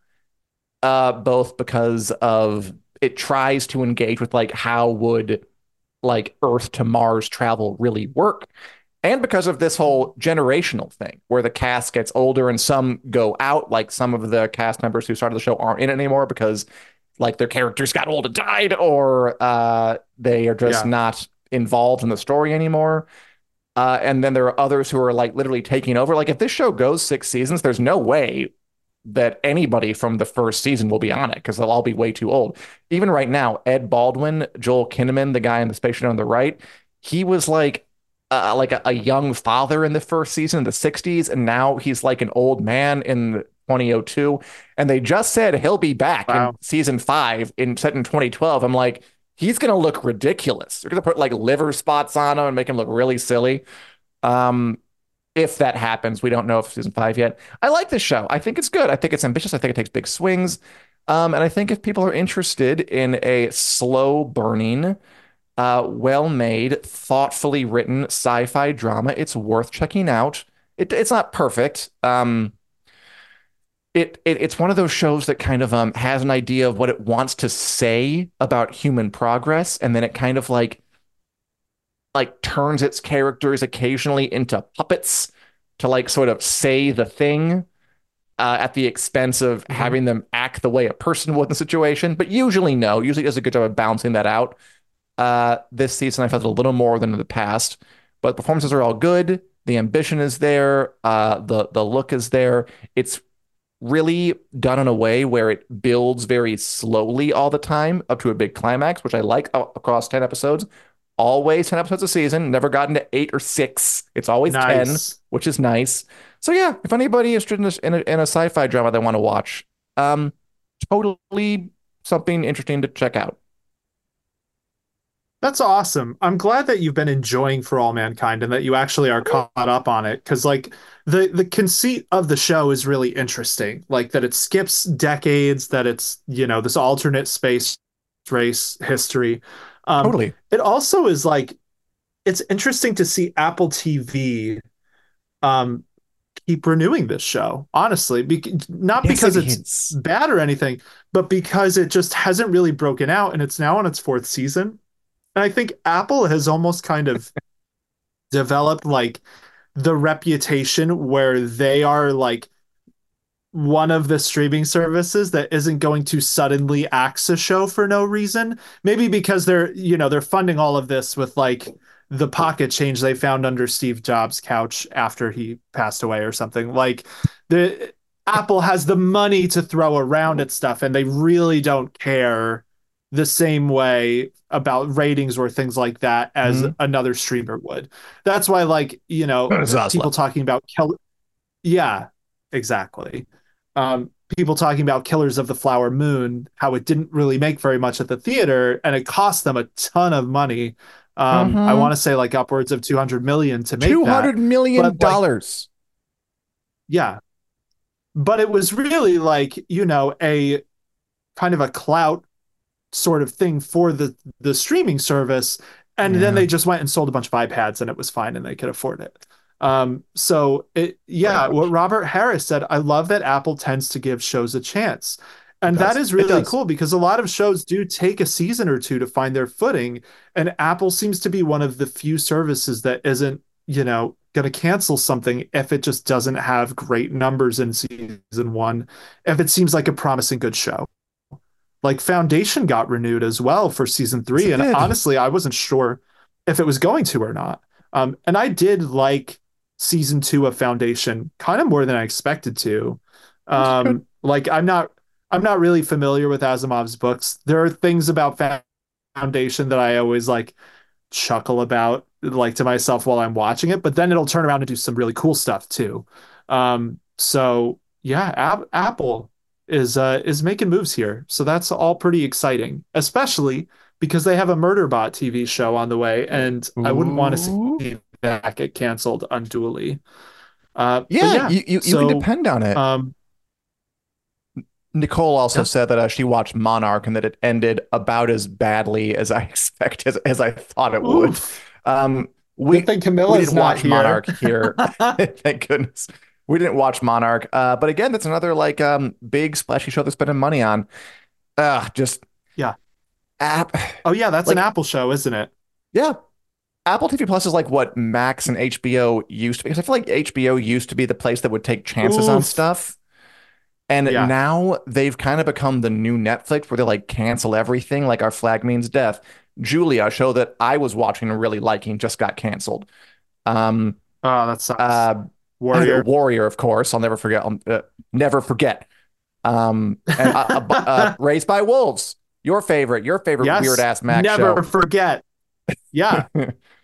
uh, both because of it tries to engage with like how would like Earth to Mars travel really work. And because of this whole generational thing where the cast gets older and some go out, like some of the cast members who started the show aren't in it anymore because like their characters got old and died or uh, they are just yeah. not involved in the story anymore. Uh, and then there are others who are like literally taking over. Like if this show goes six seasons, there's no way that anybody from the first season will be on it because they'll all be way too old. Even right now, Ed Baldwin, Joel Kinnaman, the guy in the spaceship on the right, he was like uh, like a, a, young father in the first season in the 60s, and now he's like an old man in 2002. And they just said he'll be back wow. in season five in set in 2012. I'm like, he's gonna look ridiculous. They're gonna put like liver spots on him and make him look really silly. Um, if that happens. We don't know if season five yet. I like this show. I think it's good. I think it's ambitious. I think it takes big swings. Um, and I think if people are interested in a slow burning, uh, well made, thoughtfully written sci fi drama, it's worth checking out. It, it's not perfect. Um, it, it, it's one of those shows that kind of um, has an idea of what it wants to say about human progress, and then it kind of like like turns its characters occasionally into puppets to like sort of say the thing uh, at the expense of mm-hmm. having them act the way a person would in the situation. But usually, no. Usually does a good job of balancing that out. Uh, this season, I felt a little more than in the past, but performances are all good. The ambition is there. Uh, the the look is there. It's really done in a way where it builds very slowly all the time up to a big climax, which I like across 10 episodes. Always 10 episodes a season, never gotten to eight or six. It's always nice. 10, which is nice. So, yeah, if anybody is interested in a, in a, sci fi drama they want to watch, um, totally something interesting to check out. That's awesome. I'm glad that you've been enjoying For All Mankind and that you actually are caught up on it cuz like the the conceit of the show is really interesting. Like that it skips decades, that it's, you know, this alternate space race history. Um, totally. It also is like it's interesting to see Apple TV um keep renewing this show honestly Be- not yes, because it it's bad or anything but because it just hasn't really broken out and it's now on its fourth season and I think Apple has almost kind of developed like the reputation where they are like one of the streaming services that isn't going to suddenly axe a show for no reason. Maybe because they're, you know, they're funding all of this with like the pocket change they found under Steve Jobs' couch after he passed away or something. Like the Apple has the money to throw around at stuff and they really don't care the same way about ratings or things like that as mm-hmm. another streamer would. That's why, like, you know, people talking about kill. Yeah, exactly. Um, people talking about Killers of the Flower Moon, how it didn't really make very much at the theater and it cost them a ton of money. Um, mm-hmm. I want to say like upwards of 200 million to make 200 that. million but, dollars. Like, yeah. But it was really like, you know, a kind of a clout sort of thing for the the streaming service and yeah. then they just went and sold a bunch of iPads and it was fine and they could afford it. Um, so it yeah, what Robert Harris said, I love that Apple tends to give shows a chance. And that is really cool because a lot of shows do take a season or two to find their footing. And Apple seems to be one of the few services that isn't, you know, going to cancel something if it just doesn't have great numbers in season one, if it seems like a promising good show like Foundation got renewed as well for season three. and honestly, I wasn't sure if it was going to or not. Um, and I did like season two of Foundation kind of more than I expected to. Um, like I'm not I'm not really familiar with Asimov's books. There are things about Foundation that I always like chuckle about like to myself while I'm watching it, but then it'll turn around and do some really cool stuff too. Um, so yeah, Ab- Apple is uh, is making moves here. So that's all pretty exciting, especially because they have a Murderbot TV show on the way, and Ooh. I wouldn't want to see that get canceled unduly. Uh, yeah, yeah, you, you, so, you, can depend on it. Um, Nicole also yeah. said that uh, she watched Monarch and that it ended about as badly as I expect as, as I thought it would. Um, we, think Camilla's we didn't watch here. Monarch here. Thank goodness we didn't watch Monarch. Uh, but again, that's another like um big splashy show they're spending money on. Uh just yeah. App. Oh yeah, that's like, an Apple show, isn't it? Yeah. Apple TV Plus is like what Max and HBO used to be. Because I feel like HBO used to be the place that would take chances Oof. on stuff. And yeah. now they've kind of become the new Netflix where they like cancel everything, like Our Flag Means Death. Julia, a show that I was watching and really liking, just got canceled. Um, oh, that sucks. Uh, Warrior, Warrior, of course. I'll never forget. I'll, uh, never forget. Um, and, uh Raised by Wolves, your favorite, your favorite yes, weird ass Mac Never show. forget. Yeah.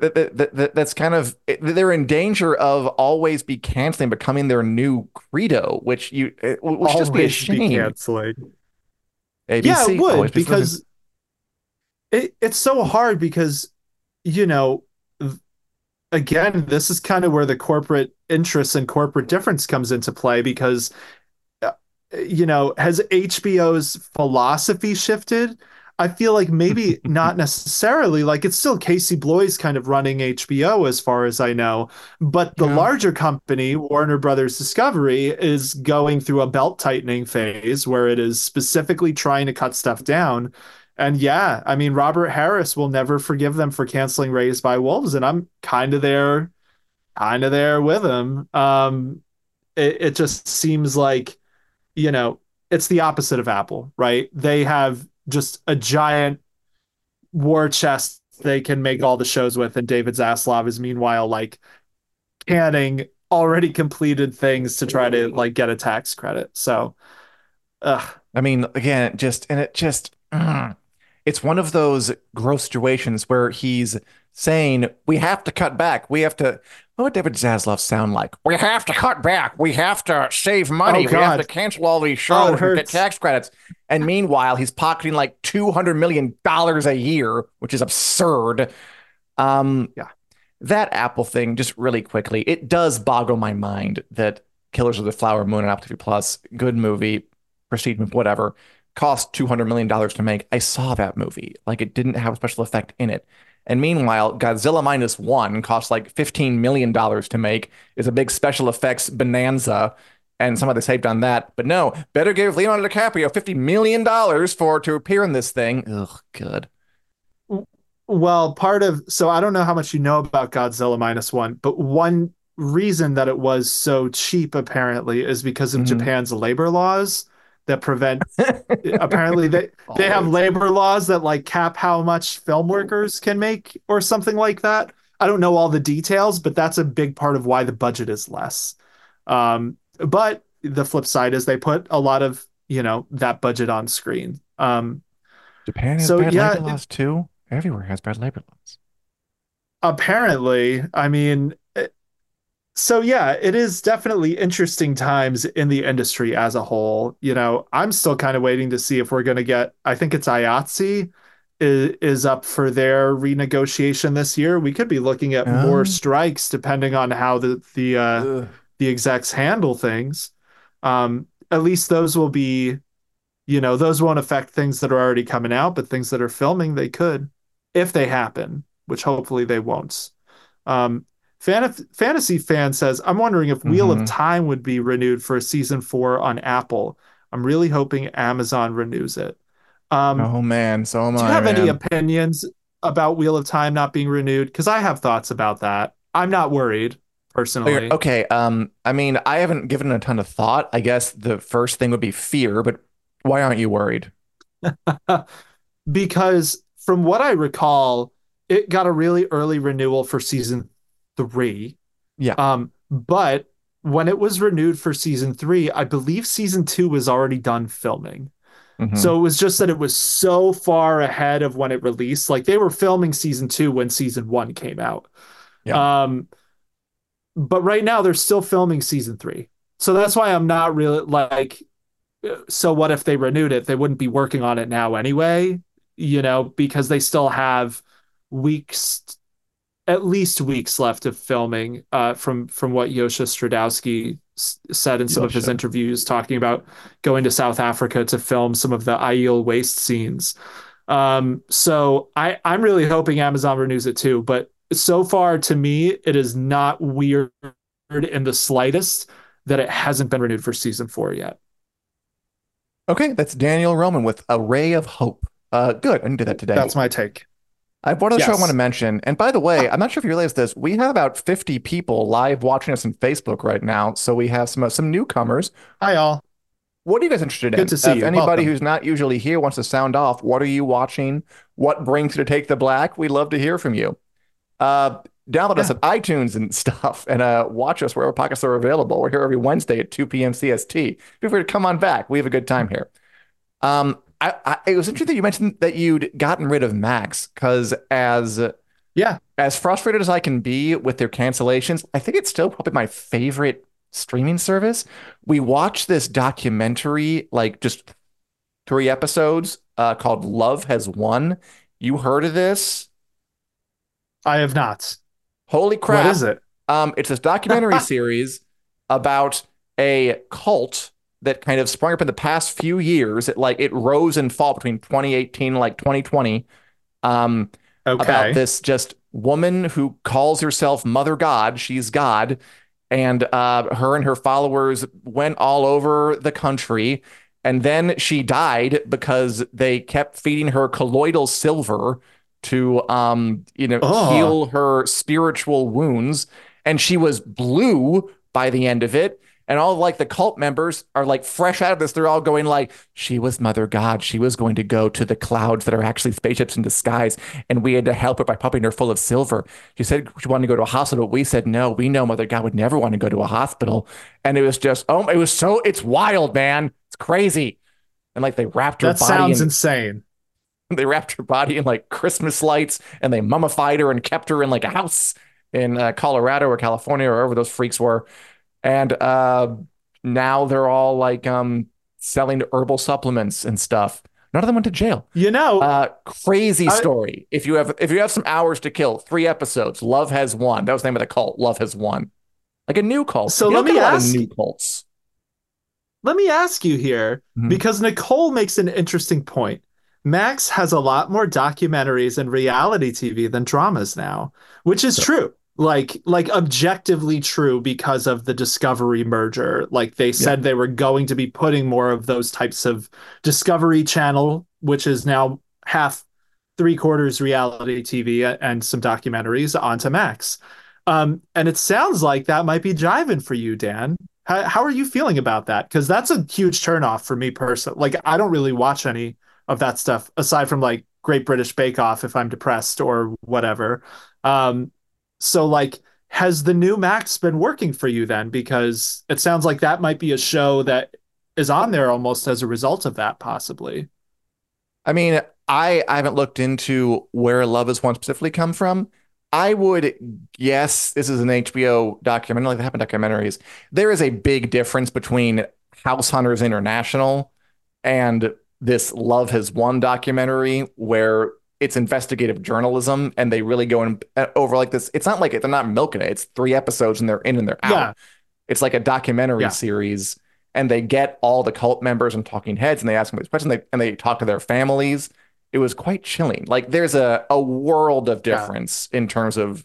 that, that, that, that's kind of they're in danger of always be canceling, becoming their new credo, which you which always just be a shame. Be canceling. ABC, yeah, it would because it, it's so hard because you know again, this is kind of where the corporate interests and corporate difference comes into play because, uh, you know, has HBO's philosophy shifted? I feel like maybe not necessarily. Like it's still Casey Bloys kind of running HBO, as far as I know. But the yeah. larger company, Warner Brothers Discovery, is going through a belt tightening phase where it is specifically trying to cut stuff down and yeah, I mean, Robert Harris will never forgive them for canceling Raised by Wolves. And I'm kind of there kind of there with him. Um, it, it just seems like, you know, it's the opposite of Apple, right? They have just a giant war chest they can make all the shows with, and David Zaslav is meanwhile like canning already completed things to try to like get a tax credit. So, ugh. I mean, again, just and it just mm, it's one of those gross situations where he's saying we have to cut back. We have to. What would David Zaslav sound like? We have to cut back. We have to save money. Oh, we have to cancel all these Oh, shows it and get tax credits. And meanwhile, he's pocketing like two hundred million dollars a year, which is absurd. Um, Yeah. that Apple thing, just really quickly, it does boggle my mind that Killers of the Flower Moon and Apple TV Plus, good movie, prestige movie, whatever, cost two hundred million dollars to make. I saw that movie, like it didn't have a special effect in it. And meanwhile, Godzilla minus one costs like fifteen million dollars to make. Is a big special effects bonanza, and some of the saved on that. But no, better give Leonardo DiCaprio fifty million dollars for to appear in this thing. Ugh, good. Well, part of so I don't know how much you know about Godzilla minus one, but one reason that it was so cheap apparently is because of Mhm. Japan's labor laws that prevent apparently they they have labor laws that like cap how much film workers can make or something like that. I don't know all the details, but that's a big part of why the budget is less. Um, but the flip side is they put a lot of you know that budget on screen. Um, Japan has So, bad yeah, labor laws too. Everywhere has bad labor laws. apparently, I mean, so yeah, it is definitely interesting times in the industry as a whole. You know, I'm still kind of waiting to see if we're going to get, I think it's IATSE is, is up for their renegotiation this year. We could be looking at Oh. more strikes depending on how the, the, uh, the execs handle things. Um, at least those will be, you know, those won't affect things that are already coming out, but things that are filming, they could, if they happen, which hopefully they won't. Um, Fantasy Fan says, I'm wondering if Wheel Mhm. of Time would be renewed for a season four on Apple. I'm really hoping Amazon renews it. Um, oh man, so am I. do you have any opinions about Wheel of Time not being renewed? Because I have thoughts about that. I'm not worried personally. Okay, um, I mean, I haven't given a ton of thought. I guess the first thing would be fear, but why aren't you worried? because from what I recall, it got a really early renewal for season three. Yeah. Um, but when it was renewed for season three, I believe season two was already done filming. Mhm. So it was just that it was so far ahead of when it released. Like they were filming season two when season one came out. Yeah. Um, but right now they're still filming season three. So that's why I'm not really like, so what if they renewed it? They wouldn't be working on it now anyway, you know, because they still have weeks, at least weeks left of filming uh, from from what Josha Stradowski s- said in some of his interviews, talking about going to South Africa to film some of the Aiel waste scenes. Um, so I I'm really hoping Amazon renews it too, but so far to me it is not weird in the slightest that it hasn't been renewed for season four yet. okay, that's Daniel Roman with a ray of hope. Uh, good. I didn't do that today. That's my take. I have one other show I want to mention. And by the way, I'm not sure if you realize this. We have about 50 people live watching us on Facebook right now. So we have some uh, some newcomers. Hi all. What are you guys interested in? Good to see if you. anybody Welcome. who's not usually here wants to sound off, what are you watching? What brings you to take the black? We'd love to hear from you. Uh, download us Yeah. at iTunes and stuff and uh, watch us wherever podcasts are available. We're here every Wednesday at 2 p.m. CST. Feel free to come on back. We have a good time here. Um, I, I, it was interesting that you mentioned that you'd gotten rid of Max because as Yeah. as frustrated as I can be with their cancellations, I think it's still probably my favorite streaming service. We watched this documentary, like just three episodes, uh, called Love Has Won. You heard of this? I have not. Holy crap. What is it? Um, it's this documentary series about a cult that kind of sprung up in the past few years. It like it rose and fall between 2018 and like 2020. Um, Okay. about this just woman who calls herself Mother God. She's God. And uh, her and her followers went all over the country. And then she died because they kept feeding her colloidal silver to, um, you know, Oh. heal her spiritual wounds. and she was blue by the end of it and all like the cult members are like fresh out of this. They're all going like she was mother god. She was going to go to the clouds that are actually spaceships in disguise and we had to help her by pumping her full of silver. She said she wanted to go to a hospital. We said no we know mother god would never want to go to a hospital. And it was just oh it was so it's wild man. It's crazy. And like they wrapped her That body sounds in, insane. they wrapped her body in like Christmas lights and they mummified her and kept her in like a house in uh, Colorado or California or wherever those freaks were. And uh, now they're all like um, selling herbal supplements and stuff. None of them went to jail. You know, Uh, crazy I- story. If you have if you have some hours to kill, three episodes. Love has won. That was the name of the cult. Love has won. Like a new cult. So You let me a ask- new cults. let me ask you here Mhm. because Nicole makes an interesting point. Max has a lot more documentaries and reality TV than dramas now, which is true. Like like objectively true because of the Discovery merger. Like they said they were going to be putting more of those types of Discovery Channel, which is now half three quarters reality TV and some documentaries onto Max. Um, and it sounds like that might be jiving for you, Dan. How, how are you feeling about that? Because that's a huge turnoff for me personally. Like, I don't really watch any of that stuff aside from like Great British Bake Off if I'm depressed or whatever. Um, so, like, has the new Max been working for you then? Because it sounds like that might be a show that is on there almost as a result of that, possibly. I mean, I, I haven't looked into where Love is One specifically come from. I would guess this is an HBO documentary, like they happen documentaries. There is a big difference between House Hunters International and this Love Has Won documentary, where it's investigative journalism and they really go in uh, over like this. It's not like they're not milking it. It's three episodes and they're in and they're out. Yeah. It's like a documentary Yeah. series, and they get all the cult members and talking heads, and they ask them these questions, and they, and they talk to their families. It was quite chilling. Like there's a a world of Yeah. difference in terms of,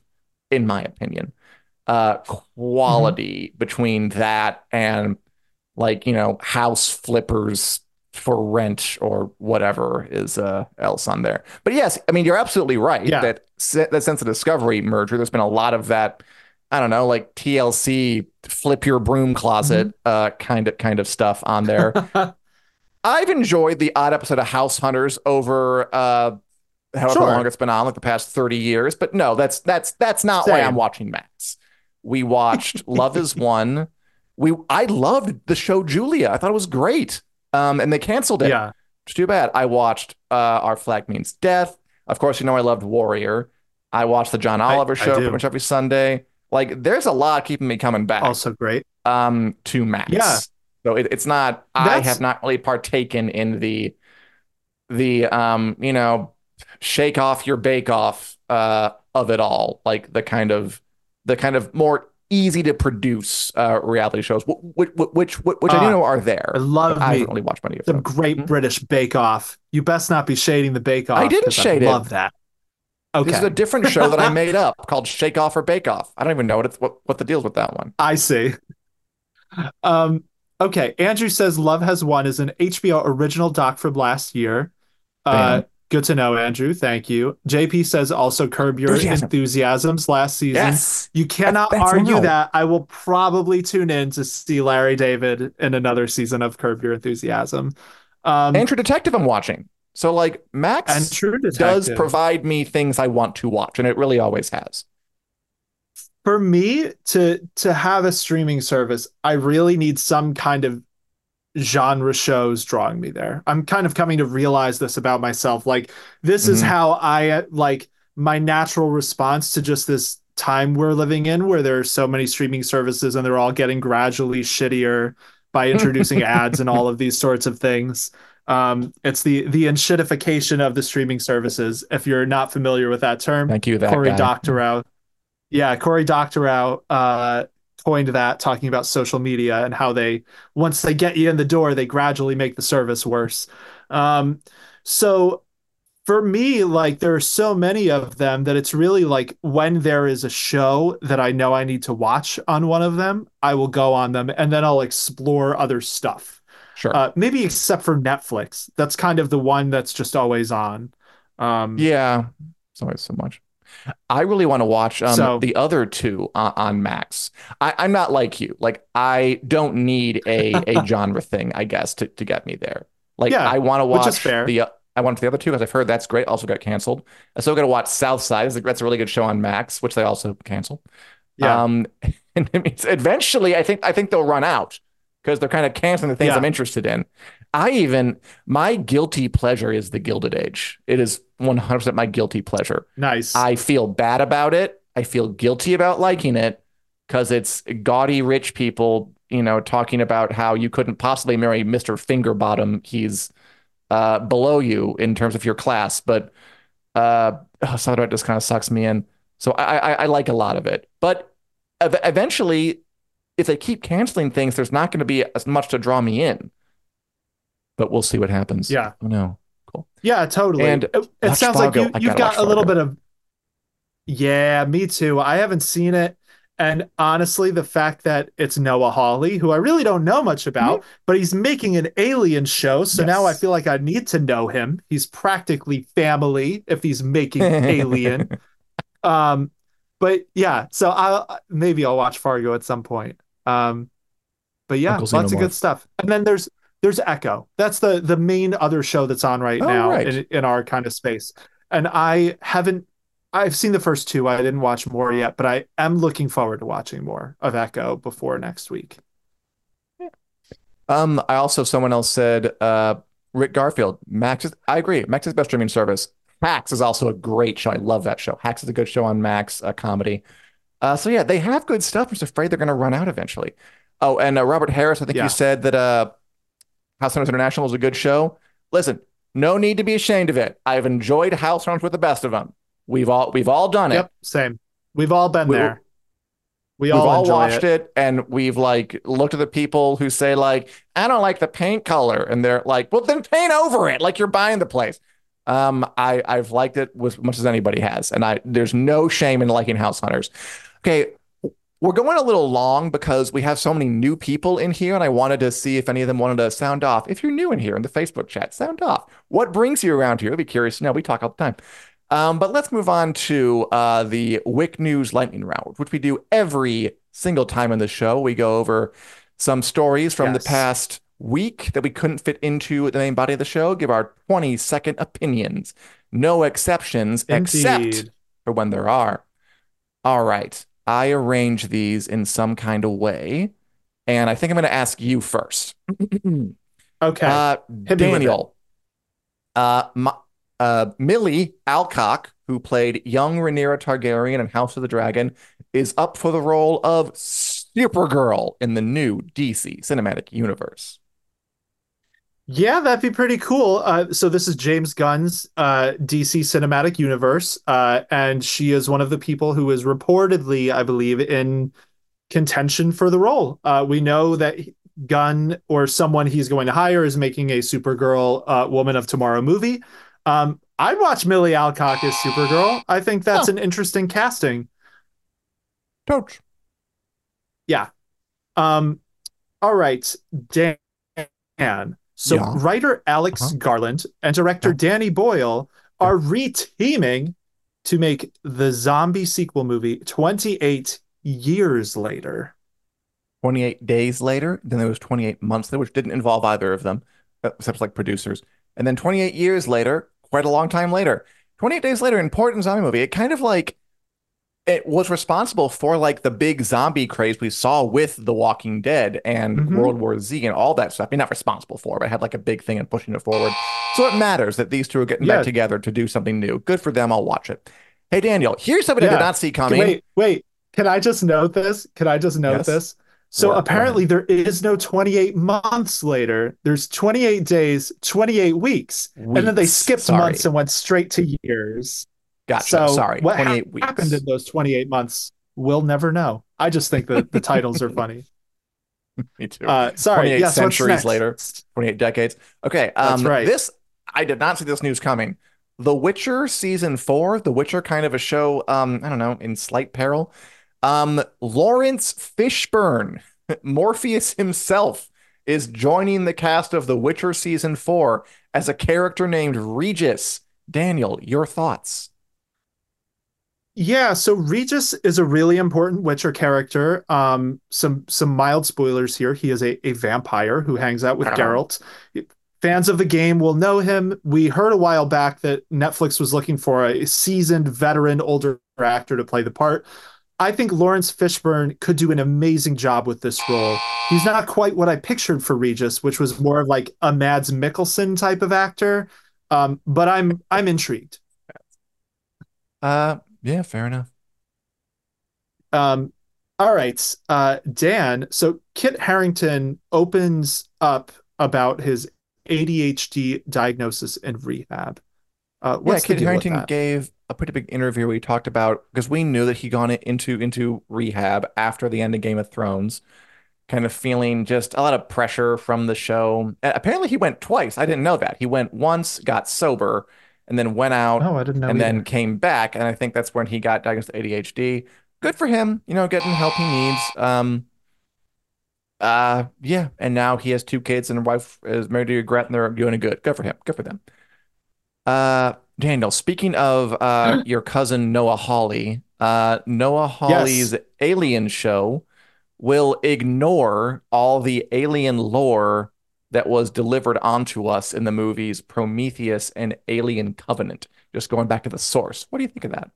in my opinion, uh, quality Mm-hmm. between that and like you know house flippers for rent or whatever is uh, else on there. But yes, I mean you're absolutely right Yeah. that se- that sense of discovery merger. There's been a lot of that. I don't know, like TLC, flip your broom closet, Mm-hmm. uh, kind of kind of stuff on there. I've enjoyed the odd episode of House Hunters over uh, however Sure. long it's been on, like the past thirty years. But no, that's that's that's not why I'm watching Max. We watched Love Is One. We I loved the show Julia. I thought it was great. Um, and they canceled it. yeah. It's too bad. I watched uh, Our Flag Means Death. Of course, you know I loved Warrior. I watched the John Oliver I show do. pretty much every Sunday. Like, there's a lot keeping me coming back Also great. um, to Max. Yeah. So it, it's not. I have not really partaken in the the um, you know, shake off your bake off uh, of it all. Like the kind of the kind of more easy to produce uh, reality shows, which which which, which I do Ah, know are there. I love I haven't really watched many of some them. great British Bake Off. You best not be shading the Bake Off. I didn't shade it. love that. Okay. This is a different show that I made up called Shake Off or Bake Off. I don't even know what it's what, what the deal's with that one. I see. Um, okay. Andrew says Love Has Won is an HBO original doc from last year. Uh. Good to know, Andrew. Thank you. JP says also Curb Your Enthusiasm. Enthusiasms last season. Yes. You cannot that's argue that. I will probably tune in to see Larry David in another season of Curb Your Enthusiasm. Um, And True Detective I'm watching. So like Max and True does provide me things I want to watch, and it really always has. for me to to have a streaming service i really need some kind of genre shows drawing me there i'm kind of coming to realize this about myself like this is Mhm. how i like my natural response to just this time we're living in where there are so many streaming services and they're all getting gradually shittier by introducing ads and all of these sorts of things um, it's the the enshittification of the streaming services if you're not familiar with that term Thank you, that Cory guy. Doctorow. Yeah, Cory Doctorow uh, coined that, talking about social media and how they, once they get you in the door, they gradually make the service worse. Um, so for me, like there are so many of them that it's really like when there is a show that I know I need to watch on one of them, I will go on them and then I'll explore other stuff. Sure. Uh, maybe except for Netflix. That's kind of the one that's just always on. Um, yeah. It's always so much. I really want to watch um, So- the other two on, on Max. I, I'm not like you. Like I don't need a a genre thing, I guess, to, to get me there. Like Yeah, I want to watch the. Uh, I want the other two because I've heard that's great. Also got canceled. I still got to watch South Side. That's a really good show on Max, which they also canceled. Yeah. Um, and it means eventually, I think I think they'll run out because they're kind of canceling the things Yeah. I'm interested in. I even my guilty pleasure is the Gilded Age. It is 100% my guilty pleasure. nice. I feel bad about it. I feel guilty about liking it because it's gaudy rich people, you know, talking about how you couldn't possibly marry Mr. Fingerbottom. He's uh, below you in terms of your class, but uh, oh, some of it just kind of sucks me in. So I, I, I like a lot of it, but ev- eventually, if they keep canceling things, there's not going to be as much to draw me in. But we'll see what happens. Yeah. Oh, no. Cool. Yeah, totally. And it it sounds Fargo. like you, you've gotta got a little bit of. Yeah, me too. I haven't seen it. And honestly, the fact that it's Noah Hawley, who I really don't know much about, but he's making an alien show. So now I Mm-hmm. Feel like I need to know him. He's practically family if he's making Alien. Um, but yeah, so I maybe I'll watch Fargo at some point. Um, but yeah, lots of good stuff. And then there's there's Echo. That's the the main other show that's on right Oh, now right. in in our kind of space. And I haven't I've seen the first two. I didn't watch more yet, but I am looking forward to watching more of Echo before next week. Um, I also someone else said uh Rick Garfield. Max is I agree. Max is best streaming service. Hacks is also a great show. I love that show. Hacks is a good show on Max, a comedy. Uh, so yeah, they have good stuff. I'm just afraid they're going to run out eventually. Oh, and uh, Robert Harris, I think Yeah. you said that uh, House Hunters International is a good show. Listen, no need to be ashamed of it. I've enjoyed House Hunters with the best of them. We've all we've all done it. Yep, same. We've all been We- there. We We've all, all watched it. it. and we've like looked at the people who say like, I don't like the paint color, and they're like, well, then paint over it, like you're buying the place. Um, I I've liked it as much as anybody has, and I there's no shame in liking House Hunters. Okay, we're going a little long because we have so many new people in here, and I wanted to see if any of them wanted to sound off. If you're new in here in the Facebook chat, sound off. What brings you around here? I'd be curious to know. We talk all the time. Um, but let's move on to uh, the WiC News Lightning Round, which we do every single time in the show. We go over some stories from Yes. the past week that we couldn't fit into the main body of the show, give our 20 second opinions. No exceptions, except for when there are. All right. I arrange these in some kind of way. And I think I'm going to ask you first. Okay. Uh, Hit me with Daniel, uh, Ma- uh, Milly Alcock, who played young Rhaenyra Targaryen in House of the Dragon, is up for the role of Supergirl in the new DC cinematic universe. Yeah, that'd be pretty cool. Uh, so this is James Gunn's uh, DC Cinematic Universe, uh, and she is one of the people who is reportedly, I believe, in contention for the role. Uh, we know that Gunn or someone he's going to hire is making a Supergirl uh, Woman of Tomorrow movie. Um, I'd watch Milly Alcock as Supergirl. I think that's Oh. an interesting casting. Coach. Yeah. Um, all right, Dan. So Yeah. writer Alex Uh-huh. Garland and director Yeah. Danny Boyle are reteaming to make the zombie sequel movie 28 years later. 28 days later, then there was 28 months later, which didn't involve either of them, uh, except like producers. And then 28 years later, quite a long time later, 28 days later, important zombie movie. It kind of like it was responsible for like the big zombie craze we saw with The Walking Dead and Mhm. World War Z and all that stuff. I mean, not responsible for, but had like a big thing and pushing it forward. So it matters that these two are getting Yeah. back together to do something new. Good for them. I'll watch it. Hey, Daniel, here's something I did not see coming. Wait, wait. Can I just note this? Can I just note Yes. this? So? Apparently there is no 28 months later. There's 28 days, 28 weeks. And then they skipped Sorry. months and went straight to years. Gotcha. So Sorry. what 28 hap- weeks. happened in those 28 months? We'll never know. I just think that the titles are funny. Me too. Uh, sorry. 28 Yes, centuries later. 28 decades. Okay. That's Um, right. This, I did not see this news coming. The Witcher season four, The Witcher kind of a show, um, I don't know, in slight peril. Um, Laurence Fishburne, Morpheus himself, is joining the cast of The Witcher season four as a character named Regis. Daniel, your thoughts? Yeah, so Regis is a really important Witcher character. Um, some some mild spoilers here. He is a, a vampire who hangs out with Geralt. Fans of the game will know him. We heard a while back that Netflix was looking for a seasoned veteran older actor to play the part. I think Laurence Fishburne could do an amazing job with this role. He's not quite what I pictured for Regis, which was more of like a Mads Mikkelsen type of actor. Um, but I'm I'm intrigued. Uh, yeah, fair enough. Um, all right, uh, Dan. So Kit Harington opens up about his ADHD diagnosis and rehab. Uh, yeah, Kit Harington gave a pretty big interview where he talked about because we knew that he gone into into rehab after the end of Game of Thrones, kind of feeling just a lot of pressure from the show. Apparently, he went twice. I didn't know that. He went once, got sober, and then went out. Oh, I didn't know. And either. then came back, and I think that's when he got diagnosed with ADHD. Good for him, you know, getting help he needs. Um, uh, yeah, and now he has two kids and a wife is married to a Gret, and they're doing good. Good for him. Good for them. Uh, Daniel, speaking of uh your cousin Noah Hawley, uh, Noah Hawley's yes. Alien show will ignore all the alien lore that was delivered onto us in the movies Prometheus and Alien Covenant. Just going back to the source. What do you think of that?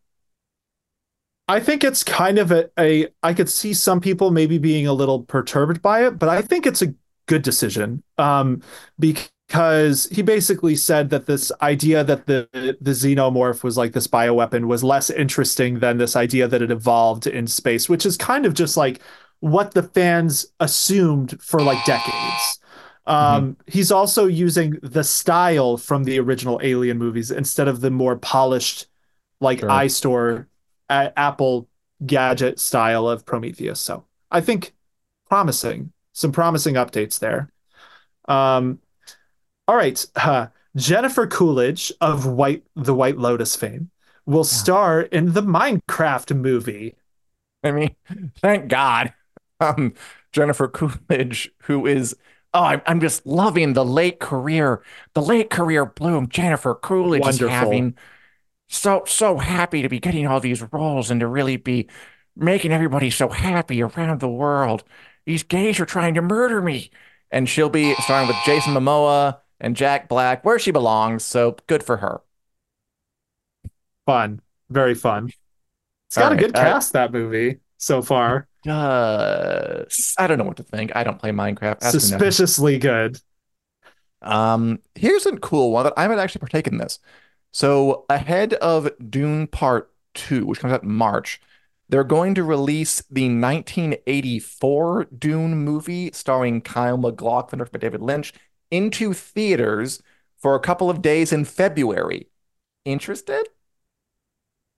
I think it's kind of a, a I could see some people maybe being a little perturbed by it, but I think it's a good decision. Um, because he basically said that this idea that the the xenomorph was like this bioweapon was less interesting than this idea that it evolved in space, which is kind of just like what the fans assumed for like decades. Um, mm-hmm. He's also using the style from the original Alien movies instead of the more polished, like sure. iStore a- Apple gadget style of Prometheus. So I think promising, some promising updates there. Um, all right, uh, Jennifer Coolidge of White the White Lotus fame will star in the Minecraft movie. I mean, thank God. Um, Jennifer Coolidge, who is oh, I'm, I'm just loving the late career, the late career bloom Jennifer Coolidge Wonderful. is having. So so happy to be getting all these roles and to really be making everybody so happy around the world. These gays are trying to murder me, and she'll be starring with Jason Momoa and Jack Black, where she belongs. So good for her. Fun, very fun. It's got right, a good cast that movie so far. Uh, I don't know what to think. I don't play Minecraft. Ask Suspiciously good. Um, here's a cool one that I might actually partake in this. So ahead of Dune Part Two, which comes out in March, they're going to release the 1984 Dune movie starring Kyle MacLachlan, directed by David Lynch, into theaters for a couple of days in February. Interested?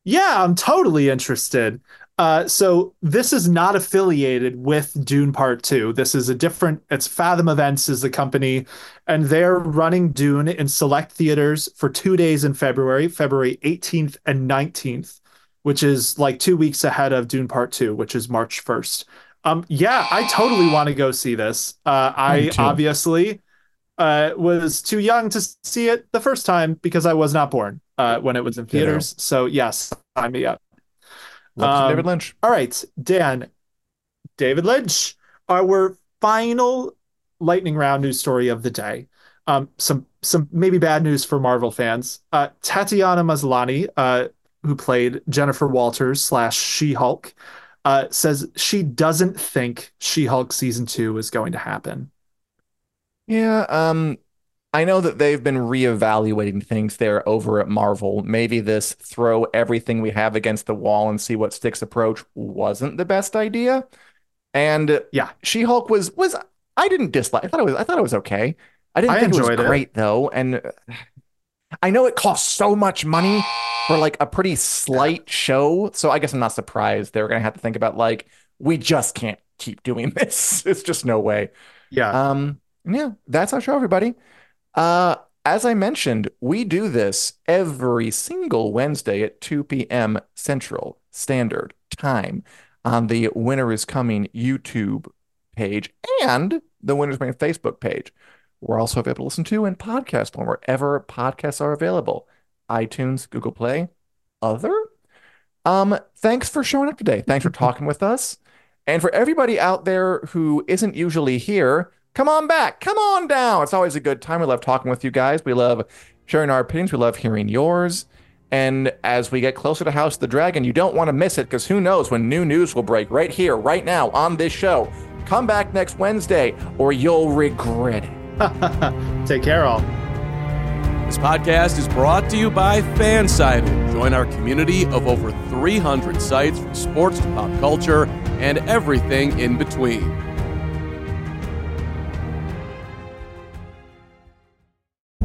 Yeah, I'm totally interested. Uh, so this is not affiliated with Dune Part Two. This is a different. It's Fathom Events is the company, and they're running Dune in select theaters for two days in February, February 18th and 19th, which is like two weeks ahead of Dune Part Two, which is March 1st. Um, yeah, I totally want to go see this. Uh, I obviously uh, was too young to see it the first time because I was not born uh, when it was in theaters. So yes, sign me up. Um, David Lynch. All right, Dan. David Lynch. Our final lightning round news story of the day. Um, some some maybe bad news for Marvel fans. Uh, Tatiana Maslany, uh, who played Jennifer Walters slash She Hulk, uh, says she doesn't think She Hulk season two is going to happen. Yeah, um, I know that they've been reevaluating things there over at Marvel. Maybe this throw everything we have against the wall and see what sticks approach wasn't the best idea. And yeah, She-Hulk was was I didn't dislike. I thought it was I thought it was okay. I didn't I think it was great it. though. And I know it costs so much money for like a pretty slight show. So I guess I'm not surprised they're gonna have to think about like we just can't keep doing this. It's just no way. Yeah. Um. Yeah. That's our show, everybody. Uh, as I mentioned, we do this every single Wednesday at 2 p.m. Central Standard Time on the Winter is Coming YouTube page and the Winter is Coming Facebook page. We're also available to listen to in podcast form wherever podcasts are available iTunes, Google Play, other. Um, thanks for showing up today. Thanks for talking with us. And for everybody out there who isn't usually here, come on back. Come on down. It's always a good time. We love talking with you guys. We love sharing our opinions. We love hearing yours. And as we get closer to House of the Dragon, you don't want to miss it because who knows when new news will break right here, right now on this show. Come back next Wednesday or you'll regret it. Take care, all. This podcast is brought to you by Fansided. Join our community of over 300 sites from sports to pop culture and everything in between.